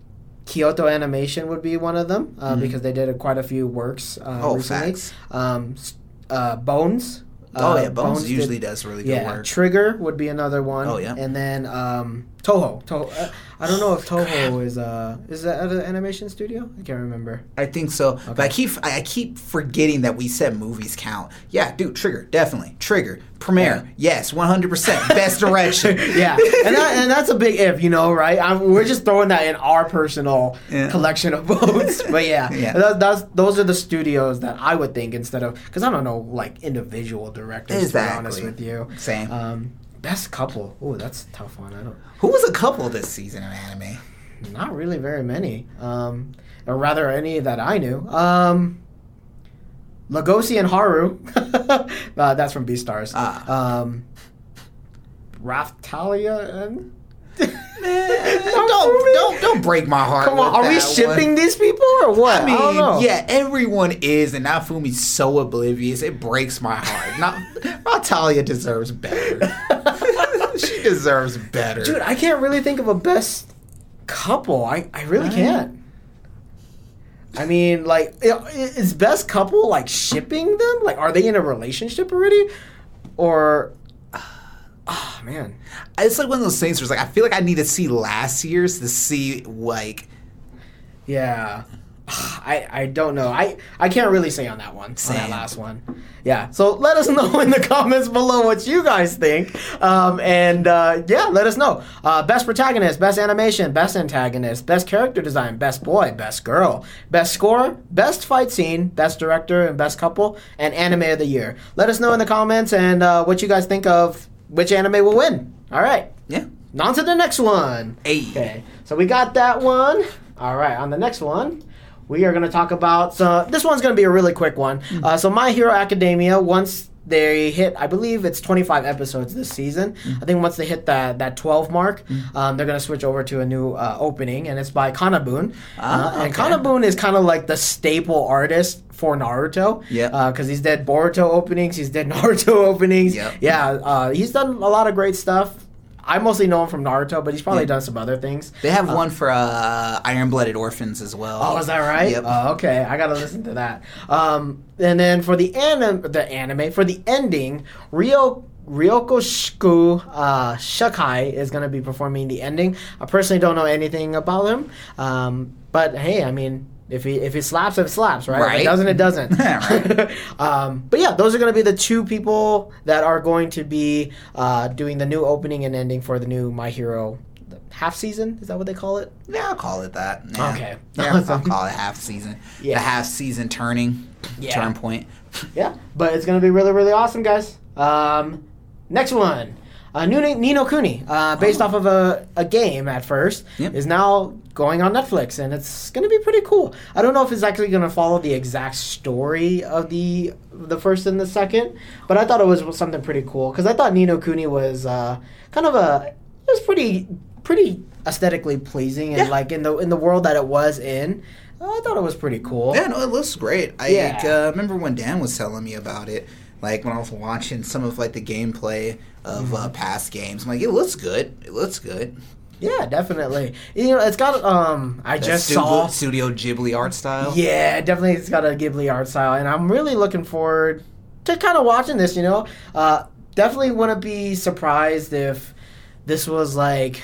Kyoto Animation would be one of them uh, because they did quite a few works uh. Oh, recently. facts. Um, uh, Bones. Oh yeah, Bones, did- usually does really good yeah, work. Trigger would be another one. Oh, yeah. and then um, Toho. Toho. Uh, I don't know if Toho is uh is that an animation studio? I can't remember. I think so, but I keep I keep forgetting that we said movies count. Yeah, dude, Trigger definitely Trigger Promare. Yes, one hundred percent best direction. yeah, and that, and that's a big if, you know, right? I'm, we're just throwing that in our personal Yeah. collection of votes, but yeah, Yeah. That, that's those are the studios that I would think instead of because I don't know like individual directors. To be honest with you, Same. Um, best couple. Oh, that's a tough one. I don't. Who was a couple this season of anime? Not really very many. Um, or rather, any that I knew. Um, Legosi and Haru. uh, that's from Beastars. Ah. Um, Raphtalia and. Don't don't don't break my heart. Come on, are we shipping one. these people or what? I mean, know. yeah, everyone is, and Naofumi's so oblivious. It breaks my heart. Not Natalia deserves better. she deserves better. Dude, I can't really think of a best couple. I, I really can't. I mean, like, is best couple like shipping them? Like, are they in a relationship already? Or, oh man, it's like one of those things where it's like I feel like I need to see last year's to see like yeah. I, I don't know. I, I can't really say on that one. On that last one. Yeah. So let us know in the comments below what you guys think. Um, and uh, yeah, let us know. Uh, best protagonist, best animation, best antagonist, best character design, best boy, best girl, best score, best fight scene, best director, and best couple, and anime of the year. Let us know in the comments and uh, what you guys think of which anime will win. All right. yeah. On to the next one. Hey. Okay, so we got that one. All right, on the next one, we are going to talk about. So this one's going to be a really quick one. Uh, so My Hero Academia, once they hit, I believe it's 25 episodes this season. I think once they hit that that 12 mark, um, they're going to switch over to a new uh, opening, and it's by KANA-BOON. Ah, uh, and okay. KANA-BOON is kind of like the staple artist for Naruto. yeah Because he's did Boruto openings, he's did Naruto openings. Yep. Yeah, uh, he's done a lot of great stuff. I mostly know him from Naruto, but he's probably Yeah. done some other things. They have one for uh, Iron Blooded Orphans as well. Oh, is that right? Yep. Oh, okay, I gotta listen to that. Um, and then for the anim- the anime for the ending, Ryo Ryokuoushoku uh, Shakai is gonna be performing the ending. I personally don't know anything about him, um, but hey, I mean, If he if it slaps, it slaps, right? If Right. it doesn't, it doesn't. Right. um, but yeah, those are going to be the two people that are going to be uh, doing the new opening and ending for the new My Hero half season. Is that what they call it? Yeah, I'll call it that. Yeah. Okay. Yeah, I'll call it half season. Yeah. The half season turning. Yeah. Turn point. Yeah, but it's going to be really, really awesome, guys. Um, next one. Uh, Nino, Ni no Kuni, uh, based off of a, a game at first, Yep. is now going on Netflix, and it's going to be pretty cool. I don't know if it's actually going to follow the exact story of the the first and the second, but I thought it was something pretty cool because I thought Ni no Kuni was uh, kind of a it was pretty pretty aesthetically pleasing and Yeah. like in the in the world that it was in. I thought it was pretty cool. Yeah, no, it looks great. I Yeah. like, uh, remember when Dan was telling me about it. Like when I was watching some of like the gameplay of Mm-hmm. uh, past games, I'm like, it looks good. It looks good. Yeah, definitely. You know, it's got um. I That just saw. Studio Ghibli art style. Yeah, definitely, it's got a Ghibli art style, and I'm really looking forward to kind of watching this. You know, uh, definitely wouldn't be surprised if this was like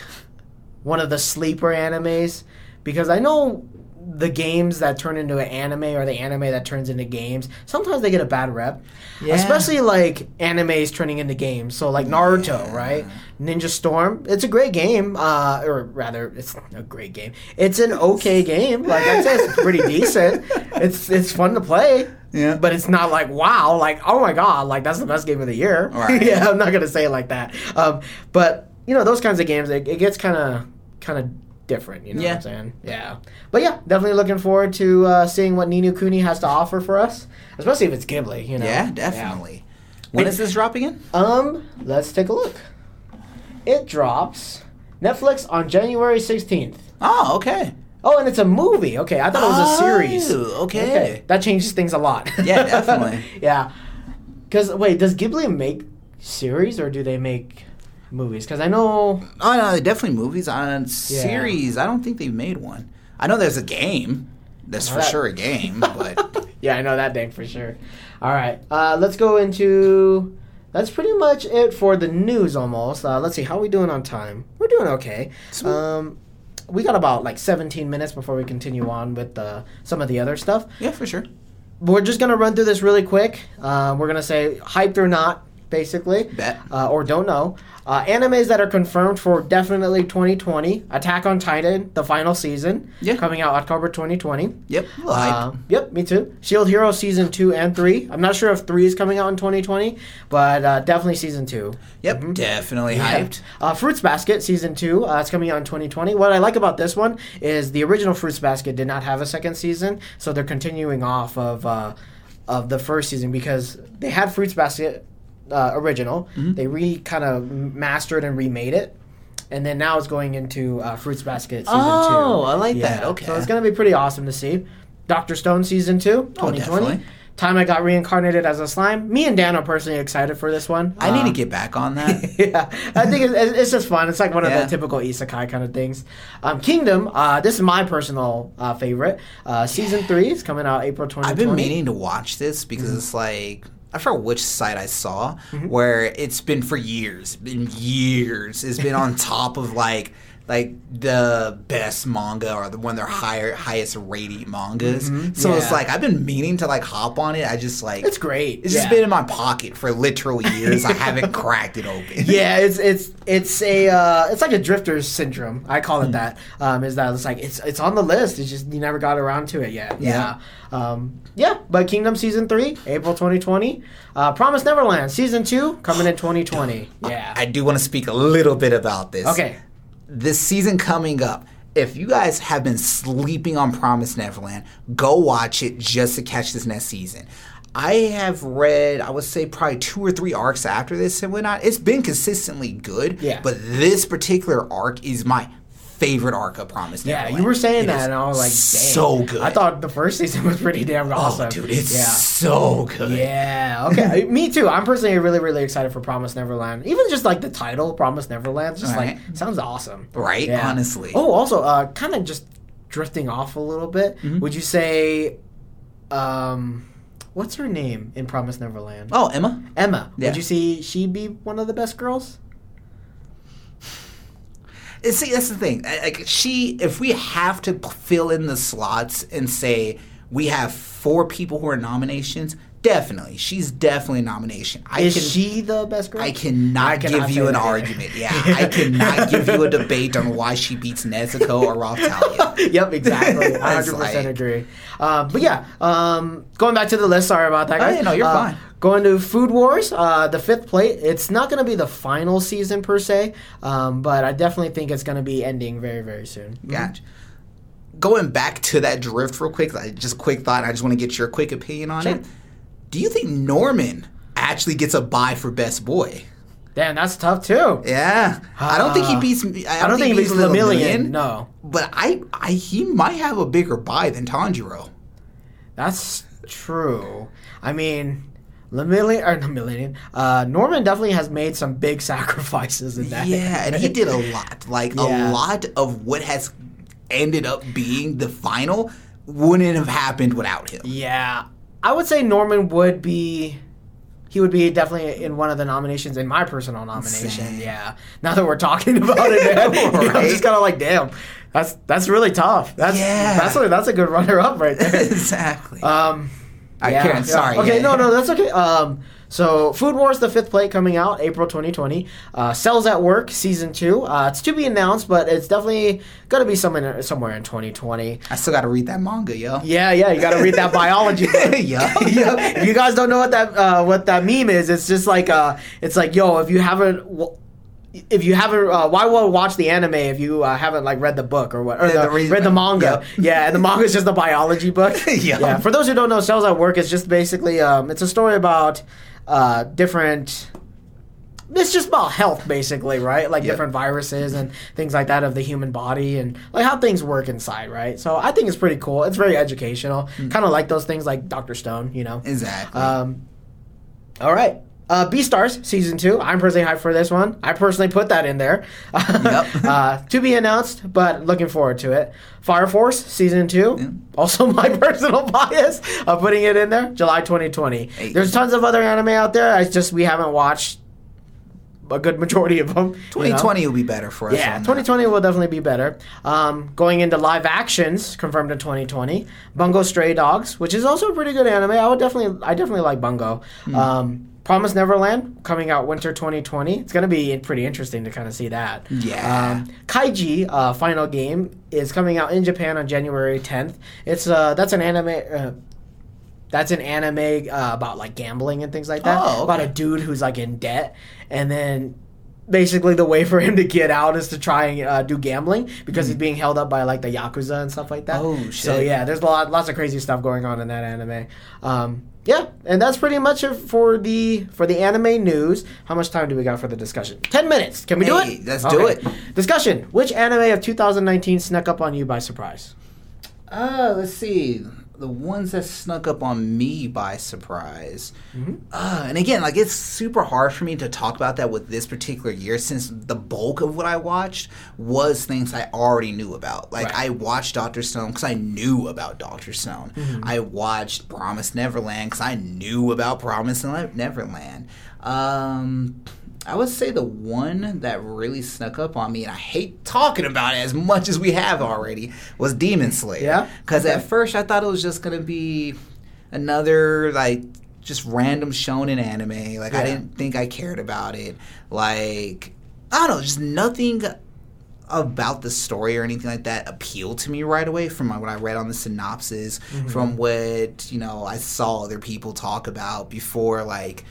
one of the sleeper animes because I know the games that turn into an anime or the anime that turns into games. Sometimes they get a bad rep. Yeah. especially like animes turning into games. So like naruto Yeah. right? Ninja storm it's a great game uh, or rather it's a great game. It's an okay game. Like i'd say it's pretty decent. It's it's fun to play Yeah. but it's not like wow like oh my god like that's the best game of the year. Right. yeah i'm not gonna say it like that. Um, but you know those kinds of games it, it gets kind of kind of different you know Yeah. what i'm saying yeah but yeah definitely looking forward to uh, seeing what ni no kuni has to offer for us especially if it's ghibli you know Yeah, definitely. When It- is this dropping in? um let's take a look it drops netflix on january 16th Oh, okay. oh and it's a movie okay i thought it was a series Oh, okay. that changes things a lot Yeah, definitely. yeah because wait does ghibli make series or do they make movies because i know Oh no, definitely movies on series. I don't think they've made one. I know there's a game. That's for sure a game, but yeah, I know that thing for sure. All right, uh, let's go into. That's pretty much it for the news. Almost. Uh, let's see how we doing on time. We're doing okay. Um, we got about like 17 minutes before we continue on with uh, some of the other stuff. yeah, for sure. We're just gonna run through this really quick. Uh, we're gonna say hyped or not, basically, Bet. uh, or don't know. Uh, animes that are confirmed for definitely 2020. Attack on Titan, the final season, Yeah. coming out October 2020. Yep. Uh, yep, me too. Shield Hero season two and three. I'm not sure if three is coming out in 2020, but uh, definitely season two. yep. Definitely hyped. Uh, Fruits Basket season two. Uh, it's coming out in 2020. What I like about this one is the original Fruits Basket did not have a second season, so they're continuing off of uh, of the first season because they had Fruits Basket uh, original. Mm-hmm. They re kind of mastered and remade it. And then now it's going into uh, Fruits Basket season two. Oh, I like that. Okay. So it's going to be pretty awesome to see. Doctor Stone season two, 2020. definitely. Time I got reincarnated as a slime. Me and Dan are personally excited for this one. I need Uh, to get back on that. yeah, I think it's, it's just fun. It's like one of the typical isekai kind of things. Um, Kingdom, uh, this is my personal uh, favorite. Uh, season three is coming out April 2020. I've been meaning to watch this because Mm-hmm. it's like I forgot which site I saw mm-hmm. where it's been for years, been years. It's been on top of like like the best manga or the one of their higher highest rated mangas. So it's like I've been meaning to like hop on it. I just like It's great. It's just been in my pocket for literal years. I haven't cracked it open. yeah, it's it's it's a uh, it's like a drifter's syndrome. I call it Hmm. that. Um, is that it's like it's it's on the list. It's just you never got around to it yet. Yeah. Um, yeah, but Kingdom season three, April 2020. Uh, Promise Neverland season two coming in 2020. Yeah. I do want to speak a little bit about this. okay. This season coming up, if you guys have been sleeping on Promise Neverland, go watch it just to catch this next season. I have read, I would say, probably two or three arcs after this and whatnot. It's been consistently good, Yeah. but this particular arc is my favorite arc of Promise Yeah, Neverland. you were saying It that, and I was like, Dang. so good. I thought the first season was pretty damn awesome. oh, dude, it's yeah. so good. Yeah. Okay. Me too. I'm personally really, really excited for Promise Neverland. Even just like the title, Promise Neverland, just Right. like sounds awesome. Right? Yeah. Honestly. Oh, also, uh, kind of just drifting off a little bit. Mm-hmm. Would you say, um, what's her name in Promise Neverland? Oh, Emma? Emma. Yeah. Would you see she be one of the best girls? See, that's the thing. Like she, if we have to fill in the slots and say we have four people who are nominations, definitely, she's definitely a nomination. I Is can, she the best girl? I cannot, I cannot give you an that. argument. Yeah, I cannot give you a debate on why she beats Nezuko or Raphtalia. yep, exactly. It's 100% like- agree. Um, but yeah, um, going back to the list, sorry about that, Oh, guys. yeah, no, you're Uh, fine. Going to Food Wars, uh, the fifth plate. It's not going to be the final season per se, um, but I definitely think it's going to be ending very, very soon. Gotcha. Going back to that drift real quick, just a quick thought. I just want to get your quick opinion on Sure. it. Do you think Norman actually gets a buy for best boy? Damn, that's tough too. Yeah, I don't think he Uh, beats. I don't, I don't think he beats Little Lemillion. No, but I, I, he might have a bigger buy than Tanjiro. that's true. I mean, Lemillion or not Lemillion, uh, Norman definitely has made some big sacrifices in that. Yeah, and he did a lot. Like Yeah. a lot of what has ended up being the final wouldn't have happened without him. Yeah, I would say Norman would be. He would be definitely in one of the nominations in my personal nomination. Same. Yeah. Now that we're talking about it, man, know, I'm just kind of like, damn, that's that's really tough. That's Yeah. That's a, that's a good runner up right there. exactly. Um, All right, Karen, sorry. Okay, yeah. no, no, that's okay. Um, so Food Wars, the fifth plate, coming out April 2020. Uh, Cells at Work, season two. Uh, it's to be announced, but it's definitely gonna be somewhere somewhere in 2020. I still got to read that manga, yo. Yeah, yeah, you got to read that biology. Yeah. yeah. If you guys don't know what that uh, what that meme is, it's just like uh, it's like yo, if you haven't. w- If you haven't, uh, why would watch the anime if you uh, haven't like read the book or what, or the, the read the manga? Yep. Yeah, and the manga is just a biology book. Yeah. yeah. For those who don't know, Cells at Work is just basically um, it's a story about uh, different. It's just about health, basically, right? Like Yep. different viruses and things like that of the human body and like how things work inside, right? So I think it's pretty cool. It's very educational, kind of like those things like Doctor Stone, you know. Exactly. Um, all right. Uh, Beastars season two. I'm personally hyped for this one. I personally put that in there. Yep. uh, to be announced, but looking forward to it. Fire Force season two. Yeah. Also, my personal bias of putting it in there. July 2020. Hey. There's tons of other anime out there. I just we haven't watched a good majority of them. you know? 2020 will be better for us. Yeah, on that. 2020 will definitely be better. Um, going into live actions, confirmed in 2020. Bungo Stray Dogs, which is also a pretty good anime. I would definitely, I definitely like Bungo. Hmm. Um, Promise Neverland coming out winter 2020. It's gonna be pretty interesting to kind of see that. Yeah. Um, Kaiji uh, final game is coming out in Japan on January 10th. It's uh, that's an anime. Uh, that's an anime uh, about like gambling and things like that. Oh, okay. About a dude who's like in debt, and then basically the way for him to get out is to try and uh, do gambling because he's being held up by like the yakuza and stuff like that. Hmm. Oh, So shit. yeah, there's a lot, lots of crazy stuff going on in that anime. Um, yeah, and that's pretty much it for the for the anime news. How much time do we got for the discussion? Ten minutes. Can we do it? let's do it. Discussion. Which anime of 2019 snuck up on you by surprise? Uh, let's see. The ones that snuck up on me by surprise. Mm-hmm. Uh, and again, like it's super hard for me to talk about that with this particular year since the bulk of what I watched was things I already knew about. Like Right. I watched Doctor Stone because I knew about Doctor Stone. Mm-hmm. I watched Promise Neverland because I knew about Promise Neverland. Um, I would say the one that really snuck up on me, and I hate talking about it as much as we have already, was Demon Slayer. Yeah? Because Okay. at first I thought it was just gonna be another like just random shonen anime. Like I didn't think I cared about it. Like I don't know, just nothing about the story or anything like that appealed to me right away from what I read on the synopsis, Mm-hmm. from what you know I saw other people talk about before. Like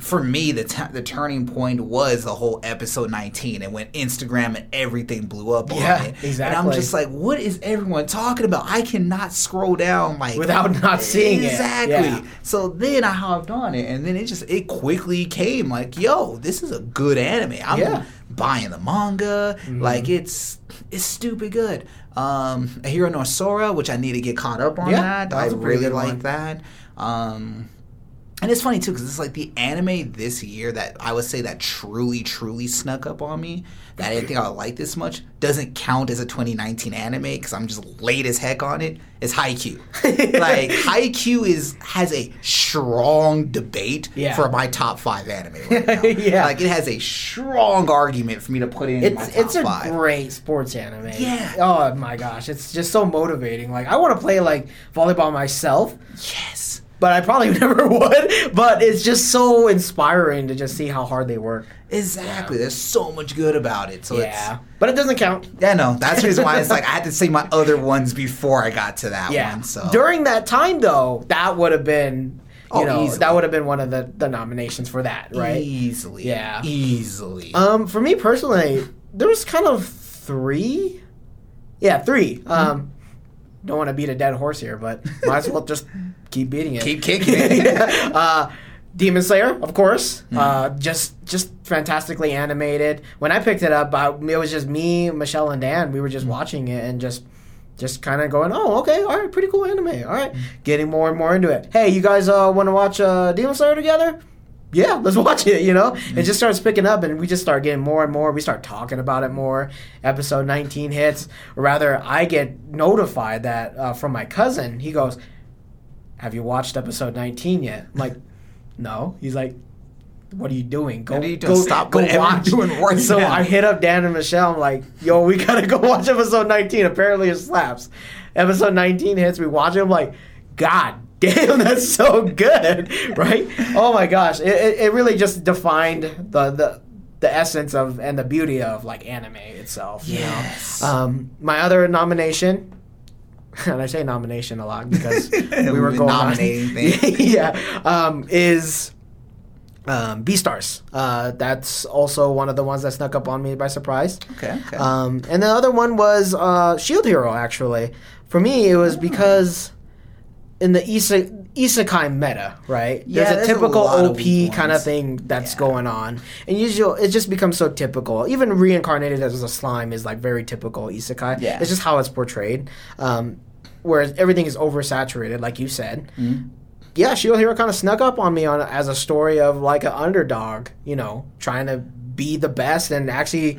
for me, the t- the turning point was the whole episode 19 and when Instagram and everything blew up Yeah, on it. And I'm just like, what is everyone talking about? I cannot scroll down like Without not seeing it. exactly. Yeah. So then I hopped on it, and then it just it quickly came like, yo, this is a good anime. I'm Yeah. Mm-hmm. buying the manga. Like it's it's stupid good. Um, Ahiru no Sora, which I need to get caught up on Yeah, that. that I was a pretty really like that. Um, and it's funny too because it's like the anime this year that I would say that truly, truly snuck up on me. That I didn't think I would like this much doesn't count as a 2019 anime because I'm just late as heck on it. it. Is Haikyuu. like Haikyuu is has a strong debate Yeah. for my top five anime right now. Yeah. like it has a strong argument for me to put in my It's top it's a five. great sports anime. Yeah. Oh my gosh, it's just so motivating. Like I want to play like volleyball myself, yes. But I probably never would. But it's just so inspiring to just see how hard they work. Exactly. There's so much good about it. So yeah, but it doesn't count. yeah, no. That's the reason why it's like I had to see my other ones before I got to that Yeah. one. So During that time, though, that would have been, you Oh, know, easily. that would have been one of the, the nominations for that, right? Easily. Yeah. Easily. Um, for me personally, there was kind of three. Yeah, three. Mm-hmm. Um, don't want to beat a dead horse here, but might as well just keep beating it. Keep kicking it. uh, Demon Slayer, of course. Mm-hmm. Uh, just just fantastically animated. When I picked it up, uh, it was just me, Michelle, and Dan. We were Mm-hmm. just watching it and just just kind of going, oh, okay, all right, pretty cool anime. All right. Mm-hmm. getting more and more into it. Hey, you guys uh, want to watch uh, Demon Slayer together? Yeah, let's watch it. You know, Mm-hmm. it just starts picking up, and we just start getting more and more. We start talking about it more. Episode 19 hits, or rather, I get notified that uh, from my cousin. He goes, "Have you watched episode 19 yet?" I'm like, "No." He's like, "What are you doing? Go, you go, Stop go watch." doing right so now. I hit up Dan and Michelle. I'm like, "Yo, we gotta go watch episode 19. Apparently, it slaps." Episode 19 hits. We watch it. I'm like, "God." Damn, that's so good, right? Oh my gosh, it, it, it really just defined the, the the essence of and the beauty of like anime itself. you know? Um, my other nomination, and I say nomination a lot because we were going nominating on, yeah, um, is um, Beastars. Uh, that's also one of the ones that snuck up on me by surprise. okay. Okay. Um, and the other one was uh, Shield Hero. Actually, for me, it was Hmm. because in the isa- isekai meta, right? Yeah, there's a a typical lot OP kind of thing that's Yeah. going on, and usually it just becomes so typical. Even reincarnated as a slime is like very typical isekai. Yeah. it's just how it's portrayed. Um, whereas everything is oversaturated, like you said. Mm-hmm. Yeah, Shield Hero kind of snuck up on me on as a story of like an underdog, you know, trying to be the best and actually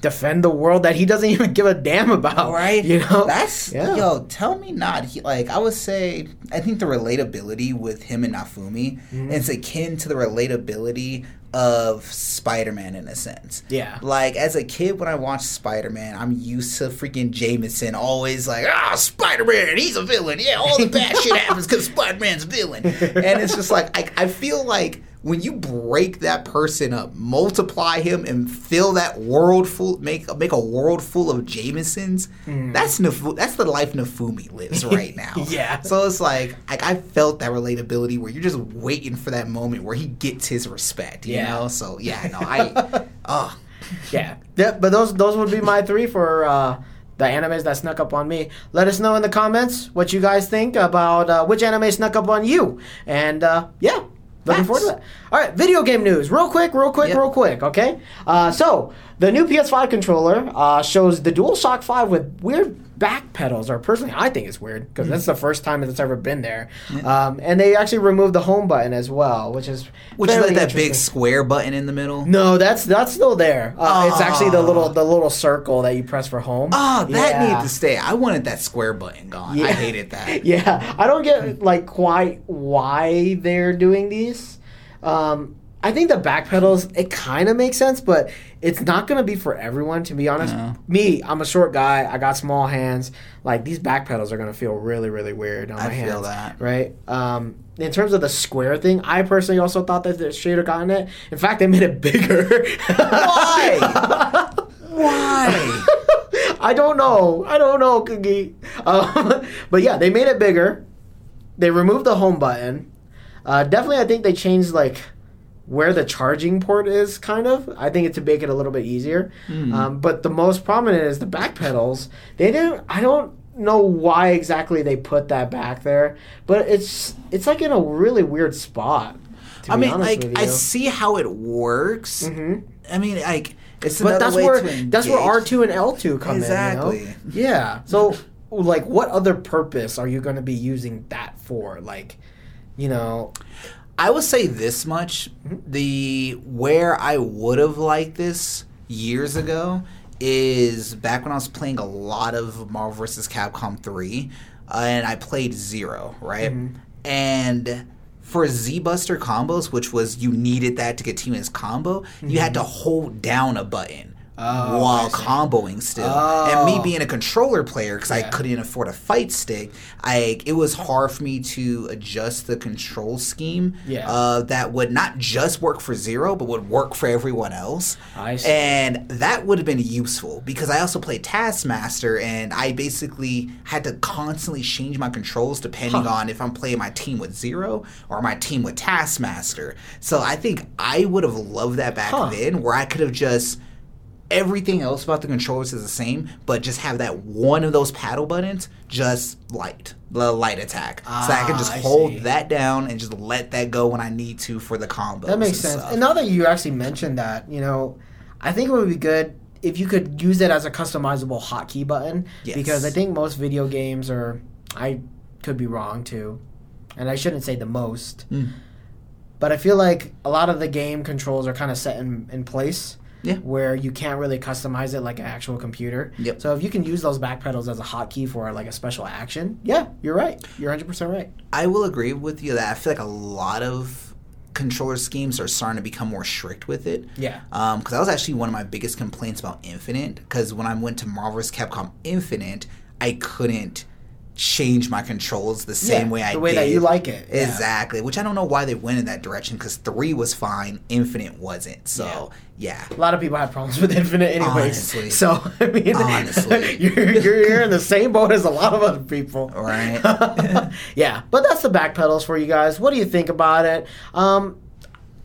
defend the world that he doesn't even give a damn about. right? You know, that's Yeah. yo. Tell me not. He, like I would say, I think the relatability with him and Naofumi Mm-hmm. is akin to the relatability of Spider-Man in a sense. Yeah. Like as a kid, when I watched Spider-Man, I'm used to freaking Jameson always like, ah, Spider-Man, he's a villain. Yeah, all the bad shit happens because Spider-Man's a villain. And it's just like I, I feel like when you break that person up, multiply him, and fill that world full, make make a world full of Jamesons. That's Nafu, That's the life Naofumi lives right now. Yeah. So it's like, like I felt that relatability where you're just waiting for that moment where he gets his respect. You Yeah. know. So yeah, no, I. oh, Yeah, Yeah, but those those would be my three for uh, the animes that snuck up on me. Let us know in the comments what you guys think about uh, which anime snuck up on you, and uh, yeah. Looking Facts. forward to that. All right, video game news. Real quick, real quick, Yep. real quick, okay? Uh, so, the new PS5 controller uh, shows the DualShock 5 with weird back pedals, or personally, I think it's weird because that's the first time it's ever been there. Um, and they actually removed the home button as well, which is which is like that big square button in the middle. No, that's that's still there. Uh, It's actually the Ah. little the little circle that you press for home. Oh, that Yeah. needed to stay. I wanted that square button gone. Yeah. I hated that. Yeah, I don't get like quite why they're doing these. Um, I think the back pedals it kind of makes sense, but it's not gonna be for everyone. To be honest, No. me, I'm a short guy. I got small hands. Like these back pedals are gonna feel really, really weird on I my feel hands. that. right? Um, in terms of the square thing, I personally also thought that they should have gotten it. In fact, they made it bigger. Why? Why? I don't know. I don't know, Cookie. Um, but yeah, they made it bigger. They removed the home button. Uh, definitely, I think they changed like where the charging port is. Kind of. I think it to make it a little bit easier. Um, but the most prominent is the back pedals. They didn't. I don't know why exactly they put that back there, but it's it's like in a really weird spot. I mean, like I see how it works. Mhm. I mean, like it's But that's where that's where R two and L two come Exactly. in. You know? Yeah. So like, what other purpose are you going to be using that for? Like, you know, I will say this much: mm-hmm. the where I would have liked this years ago is back when I was playing a lot of Marvel vs. Capcom three, uh, and I played Zero, right? Mm-hmm. And for Z Buster combos, which was you needed that to get Tima's combo, you had mm-hmm. to hold down a button. Oh, while comboing still, and me Oh. being a controller player because I couldn't afford a fight stick, I it was hard for me to adjust the control scheme Yeah. uh, that would not just work for Zero, but would work for everyone else. I see. And that would have been useful because I also played Taskmaster, and I basically had to constantly change my controls depending Huh. on if I'm playing my team with Zero or my team with Taskmaster. So I think I would have loved that back Huh. then, where I could have just everything else about the controllers is the same, but just have that one of those paddle buttons just light, the light attack. so I can Ah, just I hold see. that down and just let that go when I need to for the combo. That makes and sense. stuff. And now that you actually mentioned that, you know, I think it would be good if you could use it as a customizable hotkey button. Yes. Because I think most video games are, I could be wrong too, and I shouldn't say the most, Mm. but I feel like a lot of the game controls are kind of set in, in place. Yeah. Where you can't really customize it like an actual computer. Yep. So if you can use those back pedals as a hotkey for like a special action, yeah, you're right. You're 100% right. I will agree with you that I feel like a lot of controller schemes are starting to become more strict with it. Yeah. Um, because that was actually one of my biggest complaints about Infinite. Because when I went to Marvel vs. Capcom Infinite, I couldn't change my controls the same Yeah, way I did. the way did. that you like it, yeah. Exactly. Which I don't know why they went in that direction. Because three was fine, Infinite wasn't. So yeah. A lot of people have problems with Infinite, anyways. Honestly. So I mean, Honestly. you're, you're you're in the same boat as a lot of other people. Right. yeah, but that's the back pedals for you guys. What do you think about it? Um,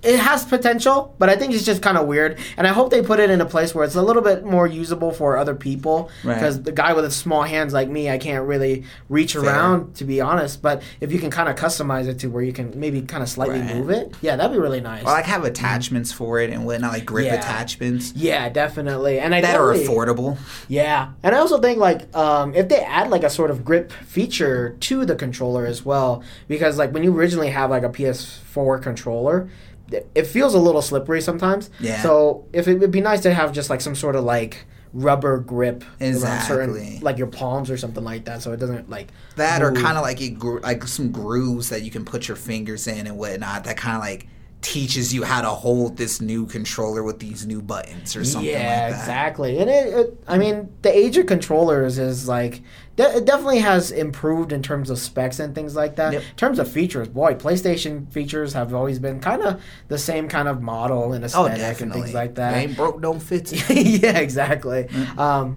it has potential, but I think it's just kind of weird. And I hope they put it in a place where it's a little bit more usable for other people. Right. Because the guy with small hands like me, I can't really reach Fair. around, to be honest. But if you can kind of customize it to where you can maybe kind of slightly Right. move it, yeah, that'd be really nice. or like have attachments for it and whatnot, like grip Yeah. attachments yeah, definitely. And I that are affordable. Yeah, and I also think like um, if they add like a sort of grip feature to the controller as well, because like when you originally have like a PS4 controller, it- it feels a little slippery sometimes. Yeah. So if it would be nice to have just like some sort of like rubber grip around certain like your palms or something like that, so it doesn't like That or kind of like it, gro- like some grooves that you can put your fingers in and whatnot. That kind of like teaches you how to hold this new controller with these new buttons or something yeah, like that. exactly. And it, it, I mean, the age of controllers is like, de- it definitely has improved in terms of specs and things like that. Yep. In terms of features, boy, PlayStation features have always been kind of the same kind of model and Oh, aesthetic and things like that. Ain't broke, don't fix it. yeah, exactly. Mm. Um,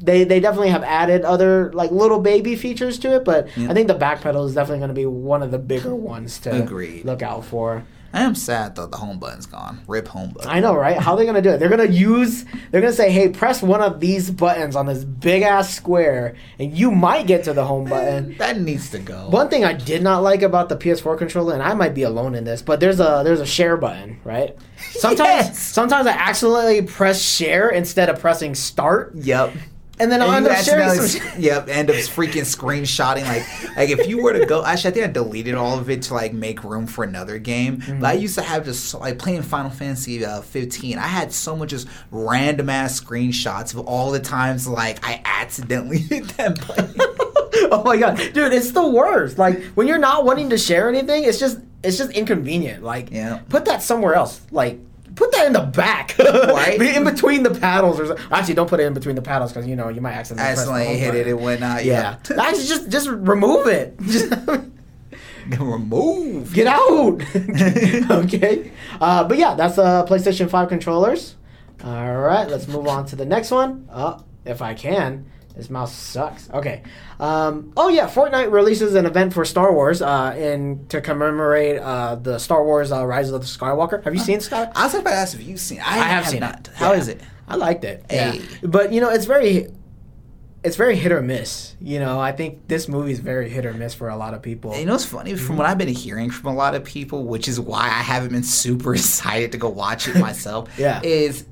they they definitely have added other like little baby features to it, but Yeah. I think the back pedal is definitely going to be one of the bigger ones to Agreed. look out for. I am sad though the home button's gone. Rip home button. I know, right? How are they gonna do it? They're gonna use. They're gonna say, "Hey, press one of these buttons on this big ass square, and you might get to the home eh, button." that needs to go. One thing I did not like about the PS4 controller, and I might be alone in this, but there's a there's a share button, right? Sometimes Yes. sometimes I accidentally press share instead of pressing start, Yep. And then I'll end up sharing some. yep, end up freaking screenshotting like like if you were to go actually I think I deleted all of it to like make room for another game. Mm-hmm. But I used to have just like playing Final Fantasy uh, 15. I had so much just random ass screenshots of all the times like I accidentally hit that button. oh my god, dude, it's the worst. Like when you're not wanting to share anything, it's just it's just inconvenient. Like, Yeah. put that somewhere else. Like. Put that in the back, Right. In between the paddles, or so- actually, don't put it in between the paddles because you know you might accidentally, accidentally hit it and whatnot. Yeah, Yeah. actually, just just remove it. Just Remove. get out. okay, uh, but yeah, that's the PlayStation Five controllers. All right, let's move on to the next one. Uh, if I can. This mouse sucks. Okay. Um, oh yeah, Fortnite releases an event for Star Wars, uh, in to commemorate uh, the Star Wars uh, Rise of the Skywalker. Have you seen Sky? I was about to ask if you've seen. I, I have seen not. it. How Yeah. is it? I liked it. Hey. Yeah. But you know, it's very it's very hit or miss. You know, I think this movie is very hit or miss for a lot of people. You know it's funny? From what I've been hearing from a lot of people, which is why I haven't been super excited to go watch it myself, Yeah. is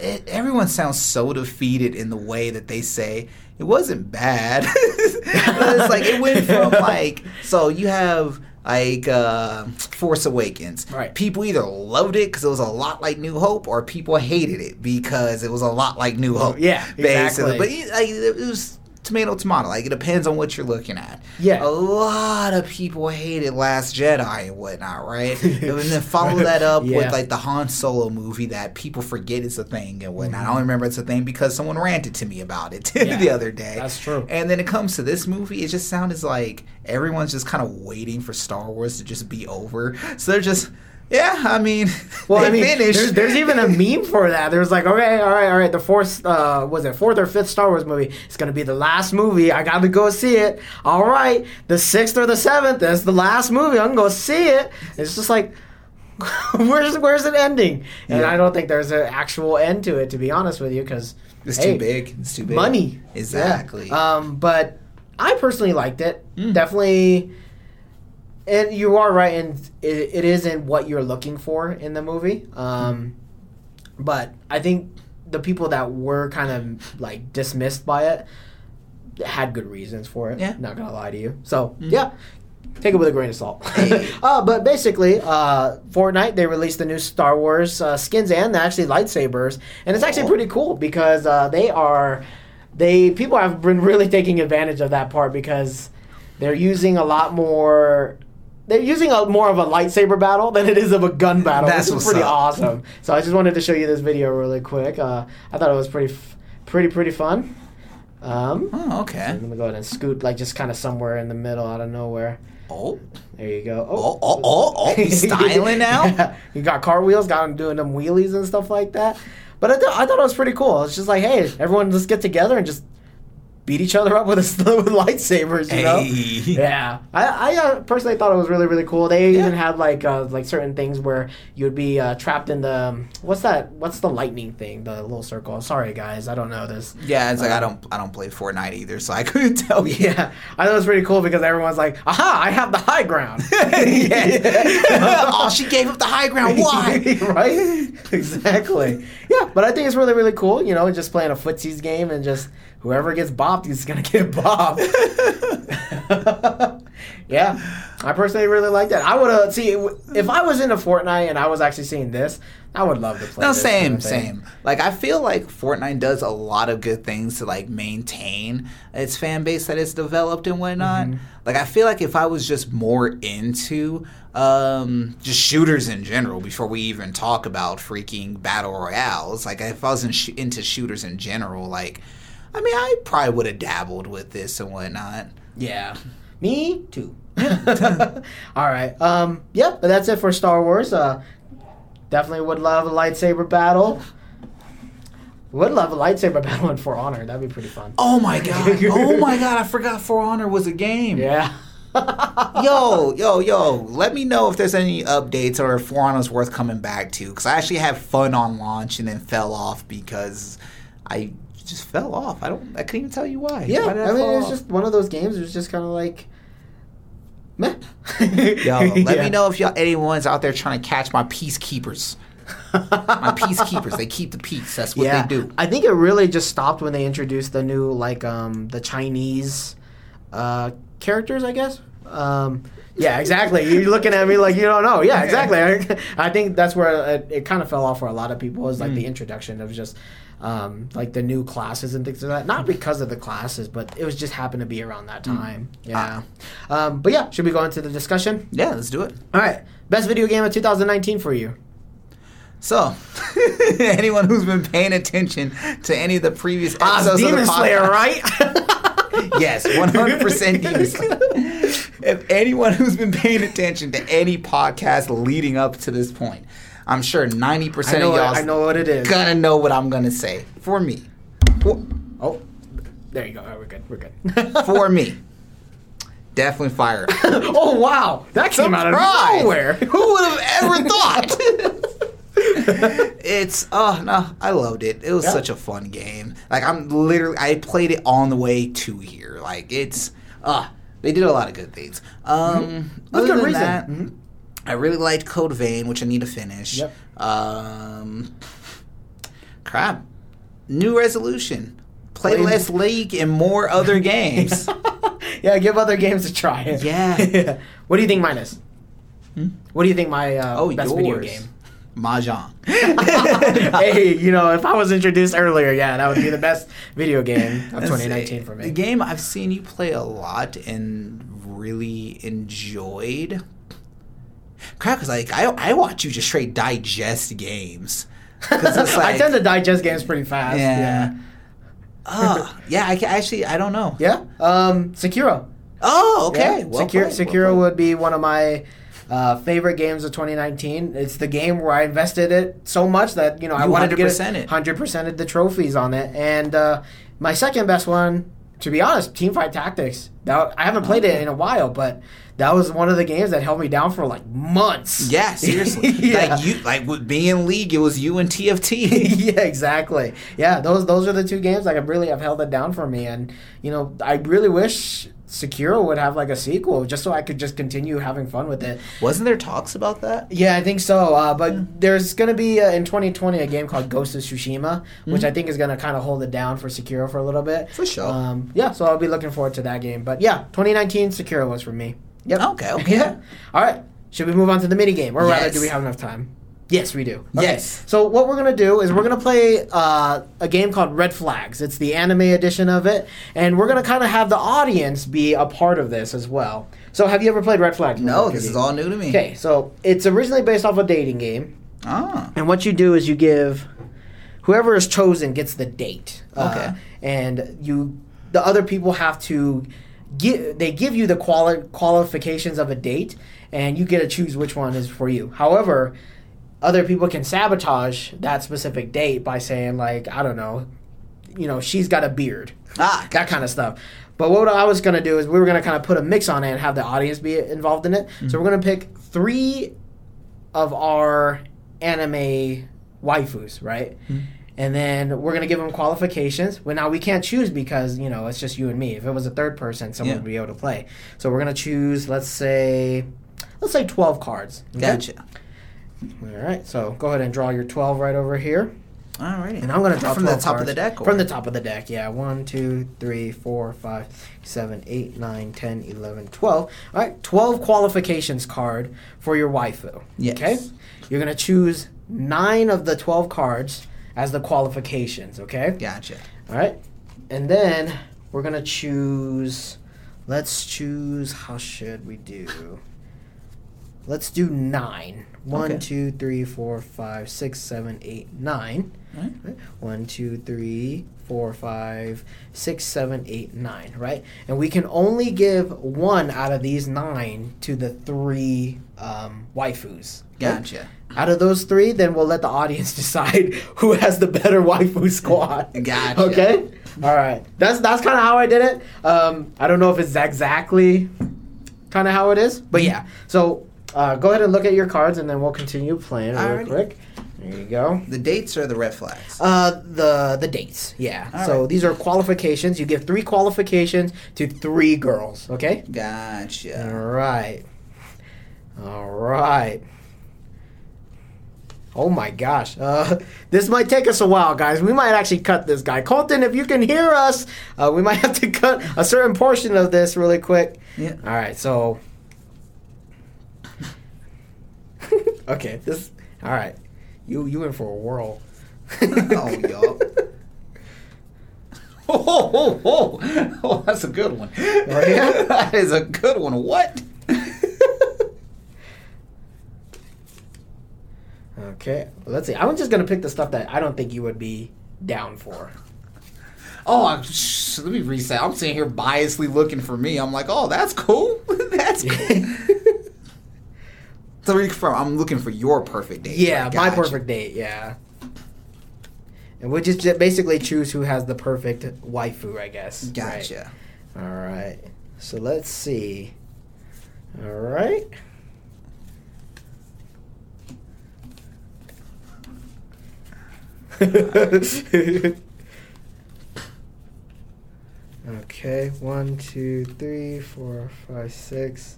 it, everyone sounds so defeated in the way that they say it wasn't bad. it's like it went from like so you have like uh, Force Awakens. Right. People either loved it because it was a lot like New Hope, or people hated it because it was a lot like New Hope. yeah, basically. exactly. But it, like, it was tomato tomato. Like it depends on what you're looking at. Yeah. A lot of people hated Last Jedi and whatnot, right? and then follow that up Yeah. with like the Han Solo movie that people forget is a thing and whatnot. Mm-hmm. I only remember it's a thing because someone ranted to me about it Yeah, the other day. that's true. And then it comes to this movie, it just sounds like everyone's just kind of waiting for Star Wars to just be over. So they're just, yeah, I mean, Well, they I mean, finished. there's, there's even a meme for that. There's like, okay, all right, all right. The fourth, uh, was it fourth or fifth Star Wars movie? It's gonna be the last movie. I got to go see it. All right, the sixth or the seventh. That's the last movie. I'm gonna go see it. It's just like, where's where's it ending? And Yeah. I don't think there's an actual end to it, to be honest with you, because it's hey, too big. It's too big. money. Exactly. Yeah. Um, but I personally liked it. Mm. Definitely. And you are right, and it, it isn't what you're looking for in the movie. Um, but I think the people that were kind of like dismissed by it had good reasons for it. Yeah. Not gonna lie to you. So Mm. yeah. Take it with a grain of salt. Uh, but basically, uh, Fortnite they released the new Star Wars uh, skins and actually lightsabers, and it's actually Oh. pretty cool because uh, they are they people have been really taking advantage of that part because they're using a lot more. They're using a more of a lightsaber battle than it is of a gun battle, That's which is pretty up. awesome. So I just wanted to show you this video really quick. Uh, I thought it was pretty, f- pretty, pretty fun. Um, oh, okay. I'm gonna go ahead and scoot like just kind of somewhere in the middle, out of nowhere. Oh, There you go. oh, oh, oh, oh. He's styling now? Yeah. He got cartwheels, got him doing them wheelies and stuff like that. But I, th- I thought it was pretty cool. It's just like, hey, everyone just get together and just beat each other up with, a, with lightsabers, you know? Hey. Yeah, I, I uh, personally thought it was really really cool. They Yeah. even had like uh, like certain things where you would be uh, trapped in the um, what's that? What's the lightning thing? The little circle. Sorry guys, I don't know this. Yeah, it's like I Um, don't I don't play Fortnite either, so I couldn't tell you. Yeah, I thought it was pretty cool because everyone's like, "Aha! I have the high ground." yeah. oh, she gave up the high ground. Why? right? Exactly. Yeah, but I think it's really, really cool. You know, just playing a footsies game and just whoever gets bopped is gonna get bopped. yeah, I personally really like that. I would uh, see if I was into Fortnite and I was actually seeing this, I would love to play. No, same, kind of same. Like I feel like Fortnite does a lot of good things to like maintain its fan base that it's developed and whatnot. Mm-hmm. Like I feel like if I was just more into um just shooters in general before we even talk about freaking battle royales, like if I wasn't sh- into shooters in general, like I mean, I probably would have dabbled with this and whatnot. Yeah. Me too. All right. Um. Yep. but that's it for Star Wars. Uh, definitely would love a lightsaber battle. Would love a lightsaber battle in For Honor. That'd be pretty fun. Oh my god! Oh my god! I forgot For Honor was a game. Yeah. yo, yo, yo, let me know if there's any updates or if For Honor's worth coming back to. Because I actually had fun on launch and then fell off because I just fell off. I don't, I couldn't even tell you why. Yeah. Why did I mean, it's off? just one of those games. It was just kind of like, meh. Yo, let Yeah. me know if y'all anyone's out there trying to catch my peacekeepers. My peacekeepers, they keep the peace. That's what yeah. they do. I think it really just stopped when they introduced the new like um the Chinese uh characters, I guess. Um yeah, exactly. You're looking at me like you don't know. Yeah, exactly. I, I think that's where it, it kind of fell off for a lot of people is like Mm. the introduction of just um, like the new classes and things like that. Not because of the classes, but it was just happened to be around that Mm. time. Yeah. Um, but yeah, should we go into the discussion? Yeah, let's do it. All right. Best video game of 2019 for you. So, anyone who's been paying attention to any of the previous Ah, episodes Demon of the podcast, Slayer, right? Yes, 100% Demon Slayer. If anyone who's been paying attention to any podcast leading up to this point, I'm sure 90% I know, of y'all I know what it is. gonna know what I'm gonna say. For me. For, Oh, there you go. Right, we're good. We're good. for me. Definitely fire. Oh wow, that came out of nowhere. Who would have ever thought? it's oh no, I loved it. It was Yeah. such a fun game. Like I'm literally I played it on the way to here. Like it's uh they did a lot of good things. Um With other than reason. that, Mhm. I really liked Code Vein, which I need to finish. Yep. Um crap. New resolution. Play Play- less league and more other games. yeah, give other games a try. Yeah. what do you think mine is? What do you think my uh, Oh, best yours. video game? Mahjong. hey, you know, if I was introduced earlier, yeah, that would be the best video game of 2019 a- for The me. game I've seen you play a lot and really enjoyed. Crap, because like I, I watch you just straight digest games it's I tend to digest games pretty fast. Yeah. Yeah. Oh, yeah. I actually I don't know. Yeah. Um, Sekiro. Oh, okay. Yeah, Well Sekiro, played, well Sekiro played. would be one of my uh, favorite games of 2019. It's the game where I invested it so much that you know I wanted to get 100% it. 100% of the trophies on it. And uh, my second best one, to be honest, Teamfight Tactics. That I haven't played it oh. in a while, but that was one of the games that held me down for like months. Yeah, seriously. yeah. Like you, like with being in league, it was you and TFT. yeah, exactly. Yeah, those those are the two games like I really have held it down for me, and you know I really wish Sekiro would have like a sequel just so I could just continue having fun with it. Wasn't there talks about that? Yeah, I think so. Uh, but there's going to be uh, in 2020 a game called Ghost of Tsushima, which I think is going to kind of hold it down for Sekiro for a little bit. For sure. Um, yeah, so I'll be looking forward to that game. But yeah, 2019 Sekiro was for me. Yep. Okay, okay. Yeah. All right. Should we move on to the mini game, or rather, do we have enough time? Yes, we do. Yes. So what we're gonna do is we're gonna play uh, a game called Red Flags. It's the anime edition of it, and we're gonna kind of have the audience be a part of this as well. So have you ever played Red Flags? No, before, this is all new to me. Okay, so it's originally based off a dating game, Ah. and what you do is you give whoever is chosen gets the date. Uh, Okay. and you, the other people have to give. They give you the quali- qualifications of a date, and you get to choose which one is for you. However, other people can sabotage that specific date by saying like, I don't know, you know, she's got a beard Ah, that kind of stuff. But what I was gonna do is we were gonna kind of put a mix on it and have the audience be involved in it. So we're gonna pick three of our anime waifus, right? And then we're gonna give them qualifications. Well, now we can't choose because you know it's just you and me. If it was a third person, someone Yeah. would be able to play. So we're gonna choose, let's say, let's say twelve cards. okay? Gotcha. All right. So go ahead and draw your twelve right over here. All right. And I'm gonna draw from the 12 top of the deck. or- From the top of the deck, yeah. One, two, three, four, five, seven, eight, nine, ten, eleven, twelve. All right, twelve qualifications card for your waifu. Yes. Okay. You're gonna choose nine of the twelve cards as the qualifications. Okay. Gotcha. All right. And then we're gonna choose. Let's choose. How should we do? Let's do nine. One, Okay. two, three, four, five, six, seven, eight, nine. Right? One, two, three, four, five, six, seven, eight, nine. Right, and we can only give one out of these nine to the three um, waifus. Gotcha. Out of those three, then we'll let the audience decide who has the better waifu squad. Gotcha. Okay. All right. That's that's kind of how I did it. Um, I don't know if it's exactly kind of how it is, but yeah. So uh, go ahead and look at your cards, and then we'll continue playing real Alrighty. quick. There you go. The dates are the red flags. Uh, the the dates, yeah. All so right. these are qualifications. You give three qualifications to three girls. Okay. Gotcha. All right. All right. Oh my gosh. Uh, this might take us a while, guys. We might actually cut this guy. Colton, if you can hear us, uh, we might have to cut a certain portion of this really quick. Yeah. All right, so. okay, this. All right. You, you in for a whirl. oh, y'all. Oh, oh, oh, oh, that's a good one. Oh, yeah? that is a good one. What? Okay, let's see. I'm just gonna pick the stuff that I don't think you would be down for. Oh, I'm, sh- let me reset. I'm sitting here biasly looking for me. I'm like, oh, that's cool. that's cool. So we confirm, I'm looking for your perfect date. yeah, Right, my perfect date. Yeah, and we'll just basically choose who has the perfect waifu, I guess. Right. Gotcha. All right. So let's see. All right. okay, one, two, three, four, five, six.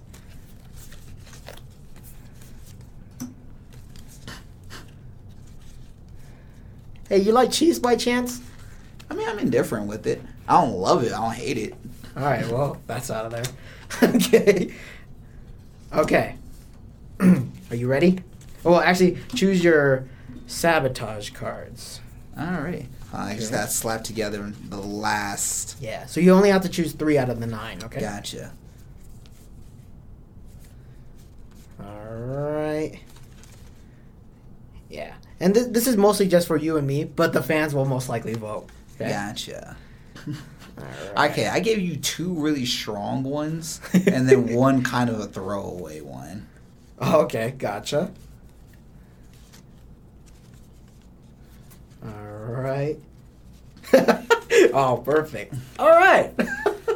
Hey, you like cheese by chance? I mean, I'm indifferent with it. I don't love it. I don't hate it. All right. Well, that's out of there. okay. Okay. Are you ready? Well, actually, choose your sabotage cards. Alright. I just got slapped together in the last. Yeah. So you only have to choose three out of the nine. Okay. Gotcha. All right. Yeah. And th- this is mostly just for you and me, but the fans will most likely vote. Okay. Gotcha. All right. Okay, I gave you two really strong ones, and then one kind of a throwaway one. Okay, gotcha. All right. oh, perfect. All right.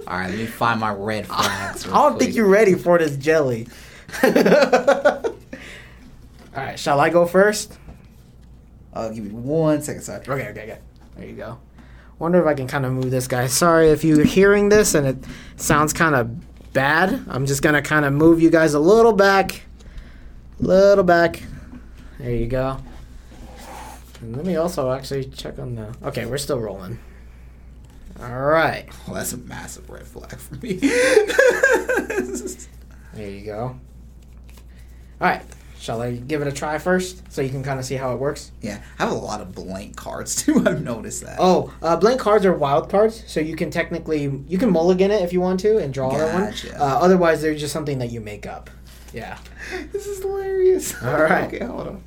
All right, let me find my red flags. I don't quick. think you're ready for this jelly. All right, shall I go first? Uh, give me one second. Sorry. Okay, okay, okay. There you go. Wonder if I can kind of move this guy. Sorry if you're hearing this and it sounds kind of bad. I'm just gonna kind of move you guys a little back, little back. There you go. And let me also actually check on the. Okay, we're still rolling. All right, Oh, that's a massive red flag for me. there you go. All right, shall I give it a try first so you can kind of see how it works? yeah, I have a lot of blank cards too. I've noticed that. Oh, uh, blank cards are wild cards, so you can technically you can mulligan it if you want to and draw another one. Uh, otherwise, they're just something that you make up. Yeah. this is hilarious. All right. okay, hold on.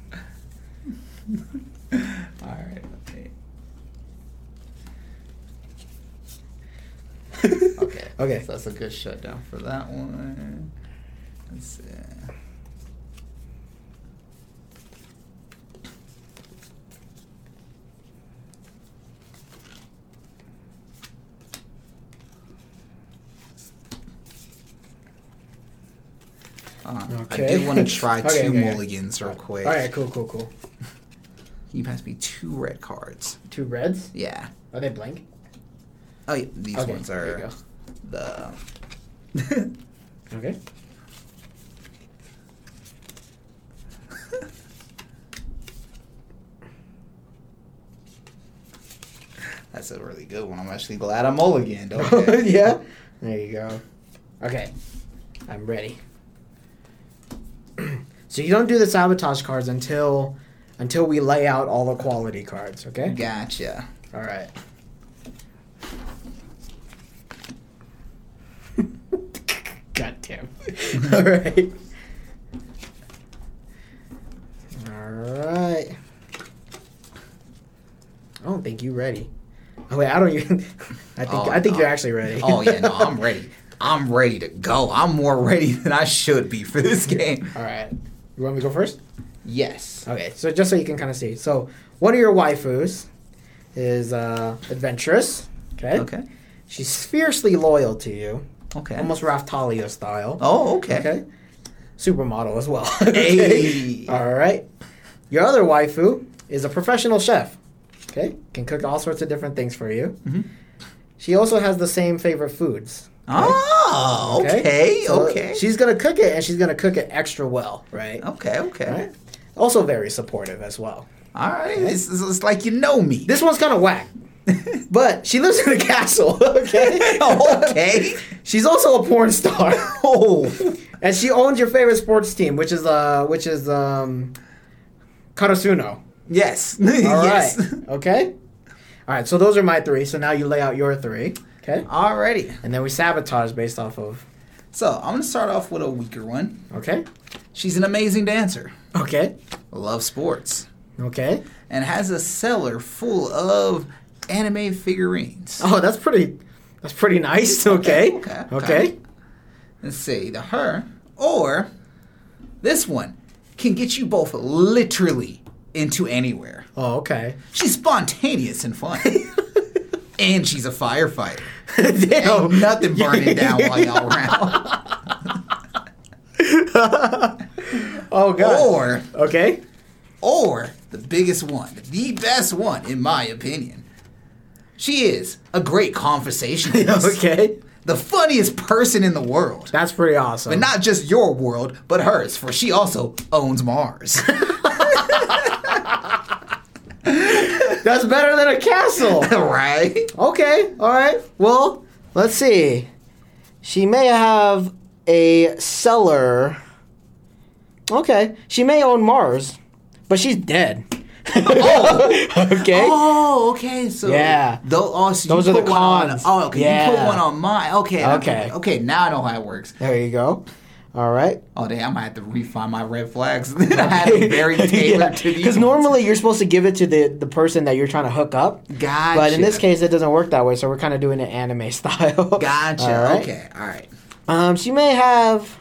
All right. Okay. okay. Okay. So that's a good shutdown for that one. Let's see. Uh, Okay. I did want to try Okay, two okay, mulligans real quick. All right. Cool. Cool. Cool. You pass me two red cards. Two reds. Yeah. Are they blank? Oh, yeah, these ones are the. Okay. That's a really good one. I'm actually glad I'm mulliganed. Okay. yeah. There you go. Okay. I'm ready. So you don't do the sabotage cards until until we lay out all the quality cards. Okay. Gotcha. All right. God damn. All right. All right. I don't think you ready. Oh wait, I don't even. I think Oh, I think no. you're actually ready. Oh yeah, no, I'm ready. I'm ready to go. I'm more ready than I should be for this game. All right. You want me to go first? Yes. Okay, so just so you can kind of see. So one of your waifus is uh, adventurous. Okay. Okay. She's fiercely loyal to you, Okay. almost Raphtalia style. Oh, okay. Okay. Supermodel as well. Hey. All right. Your other waifu is a professional chef. Okay. Can cook all sorts of different things for you. Mhm. She also has the same favorite foods. Oh, okay. So okay. She's gonna cook it, and she's gonna cook it extra well, right? okay. Okay. Right. Also very supportive as well. All right. It's, it's, it's like you know me. This one's kind of whack, but she lives in a castle. Okay. okay. She's also a porn star. Oh. and she owns your favorite sports team, which is uh, which is um, Karasuno. Yes. All right. yes. Okay. All right. So those are my three. So now you lay out your three. Okay. Alrighty. And then we sabotage based off of. So I'm gonna start off with a weaker one. Okay. She's an amazing dancer. Okay. Loves sports. Okay. and has a cellar full of anime figurines. Oh, that's pretty. That's pretty nice. Okay. okay, Okay. okay. Let's see, The her or this one can get you both literally into anywhere. Oh, okay. She's spontaneous and fun. and she's a firefighter. Damn. Ain't nothing burning down while y'all around. Oh god. Or, Okay. or the biggest one, the best one, in my opinion. She is a great conversationalist. Okay. The funniest person in the world. That's pretty awesome. But not just your world, but hers, for she also owns Mars. That's better than a castle. right? Okay, all right. Well, let's see. She may have a cellar. Okay, she may own Mars, but she's dead. Oh. okay. Oh, okay. So Yeah. Those, oh, so Those are the one on- cons. oh, okay. You Yeah. put one on mine. Okay. Okay. Okay. Now I know how it works. There you go. All right. Oh, damn! I might have to refine my red flags. I had them very tailored to these. Because normally you're supposed to give it to the, the person that you're trying to hook up. Gotcha. But in this case, it doesn't work that way, so we're kind of doing it anime style. Gotcha. All right. Okay. All right. Um, she may have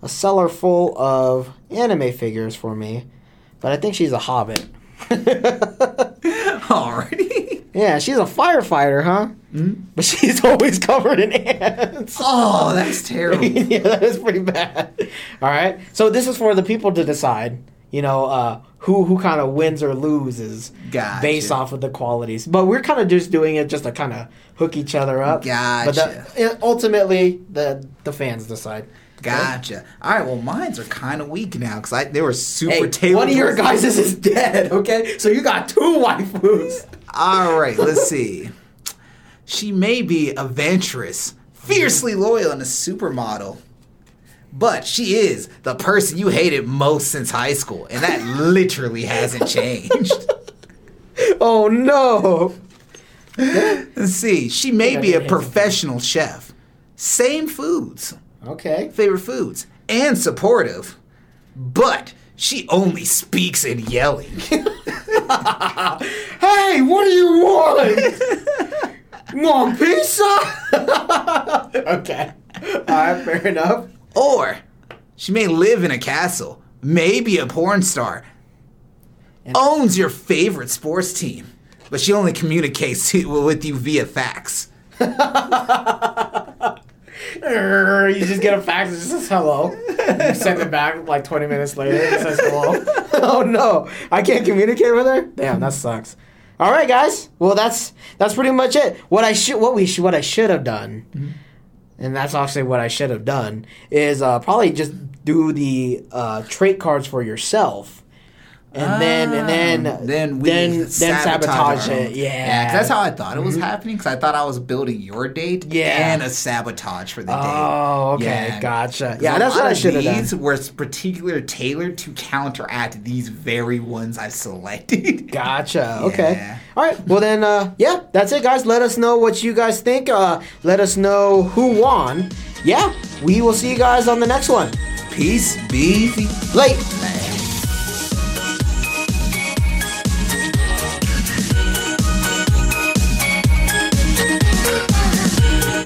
a cellar full of anime figures for me, but I think she's a hobbit. Alrighty. yeah, she's a firefighter, huh? Mm-hmm. But she's always covered in ants. Oh, that's terrible. yeah, that is pretty bad. All right, so this is for the people to decide. You know, uh, who who kind of wins or loses Gotcha. based off of the qualities. But we're kind of just doing it just to kind of hook each other up. But Gotcha. the, ultimately, the the fans decide. Gotcha. All right. Well, mine's are kind of weak now because they were super Hey, tailored. one of your guys is dead. Okay, so you got two waifus. All right. Let's see. She may be adventurous, fiercely loyal, and a supermodel. But she is the person you hated most since high school, and that literally hasn't changed. Oh no! Let's see. She may be a professional chef. Same foods, Okay. favorite foods, and supportive. But she only speaks in yelling. Hey, what do you want? want pizza? okay. All right, fair enough. or she may live in a castle, maybe a porn star, owns your favorite sports team, but she only communicates with you via fax. You just get a fax that says hello. You send it back like 20 minutes later. It says hello. oh no, I can't communicate with her. Damn, that sucks. All right, guys. Well, that's that's pretty much it. What I should what we should what I should have done, and that's actually what I should have done is uh, probably just do the uh, trait cards for yourself. And then, and then, Ah, then we then, then sabotage, our it. Yeah, Yeah, 'cause that's how I thought it was happening. Because I thought I was building your date Yeah. and a sabotage for the date. Oh, okay, Yeah. gotcha. 'Cause Yeah, that's what I should have done. These were particularly tailored to counteract these very ones I've selected. Gotcha. Okay. All right. Well then, uh, yeah, that's it, guys. Let us know what you guys think. Uh, let us know who won. Yeah, we will see you guys on the next one. Peace be. Late. Later.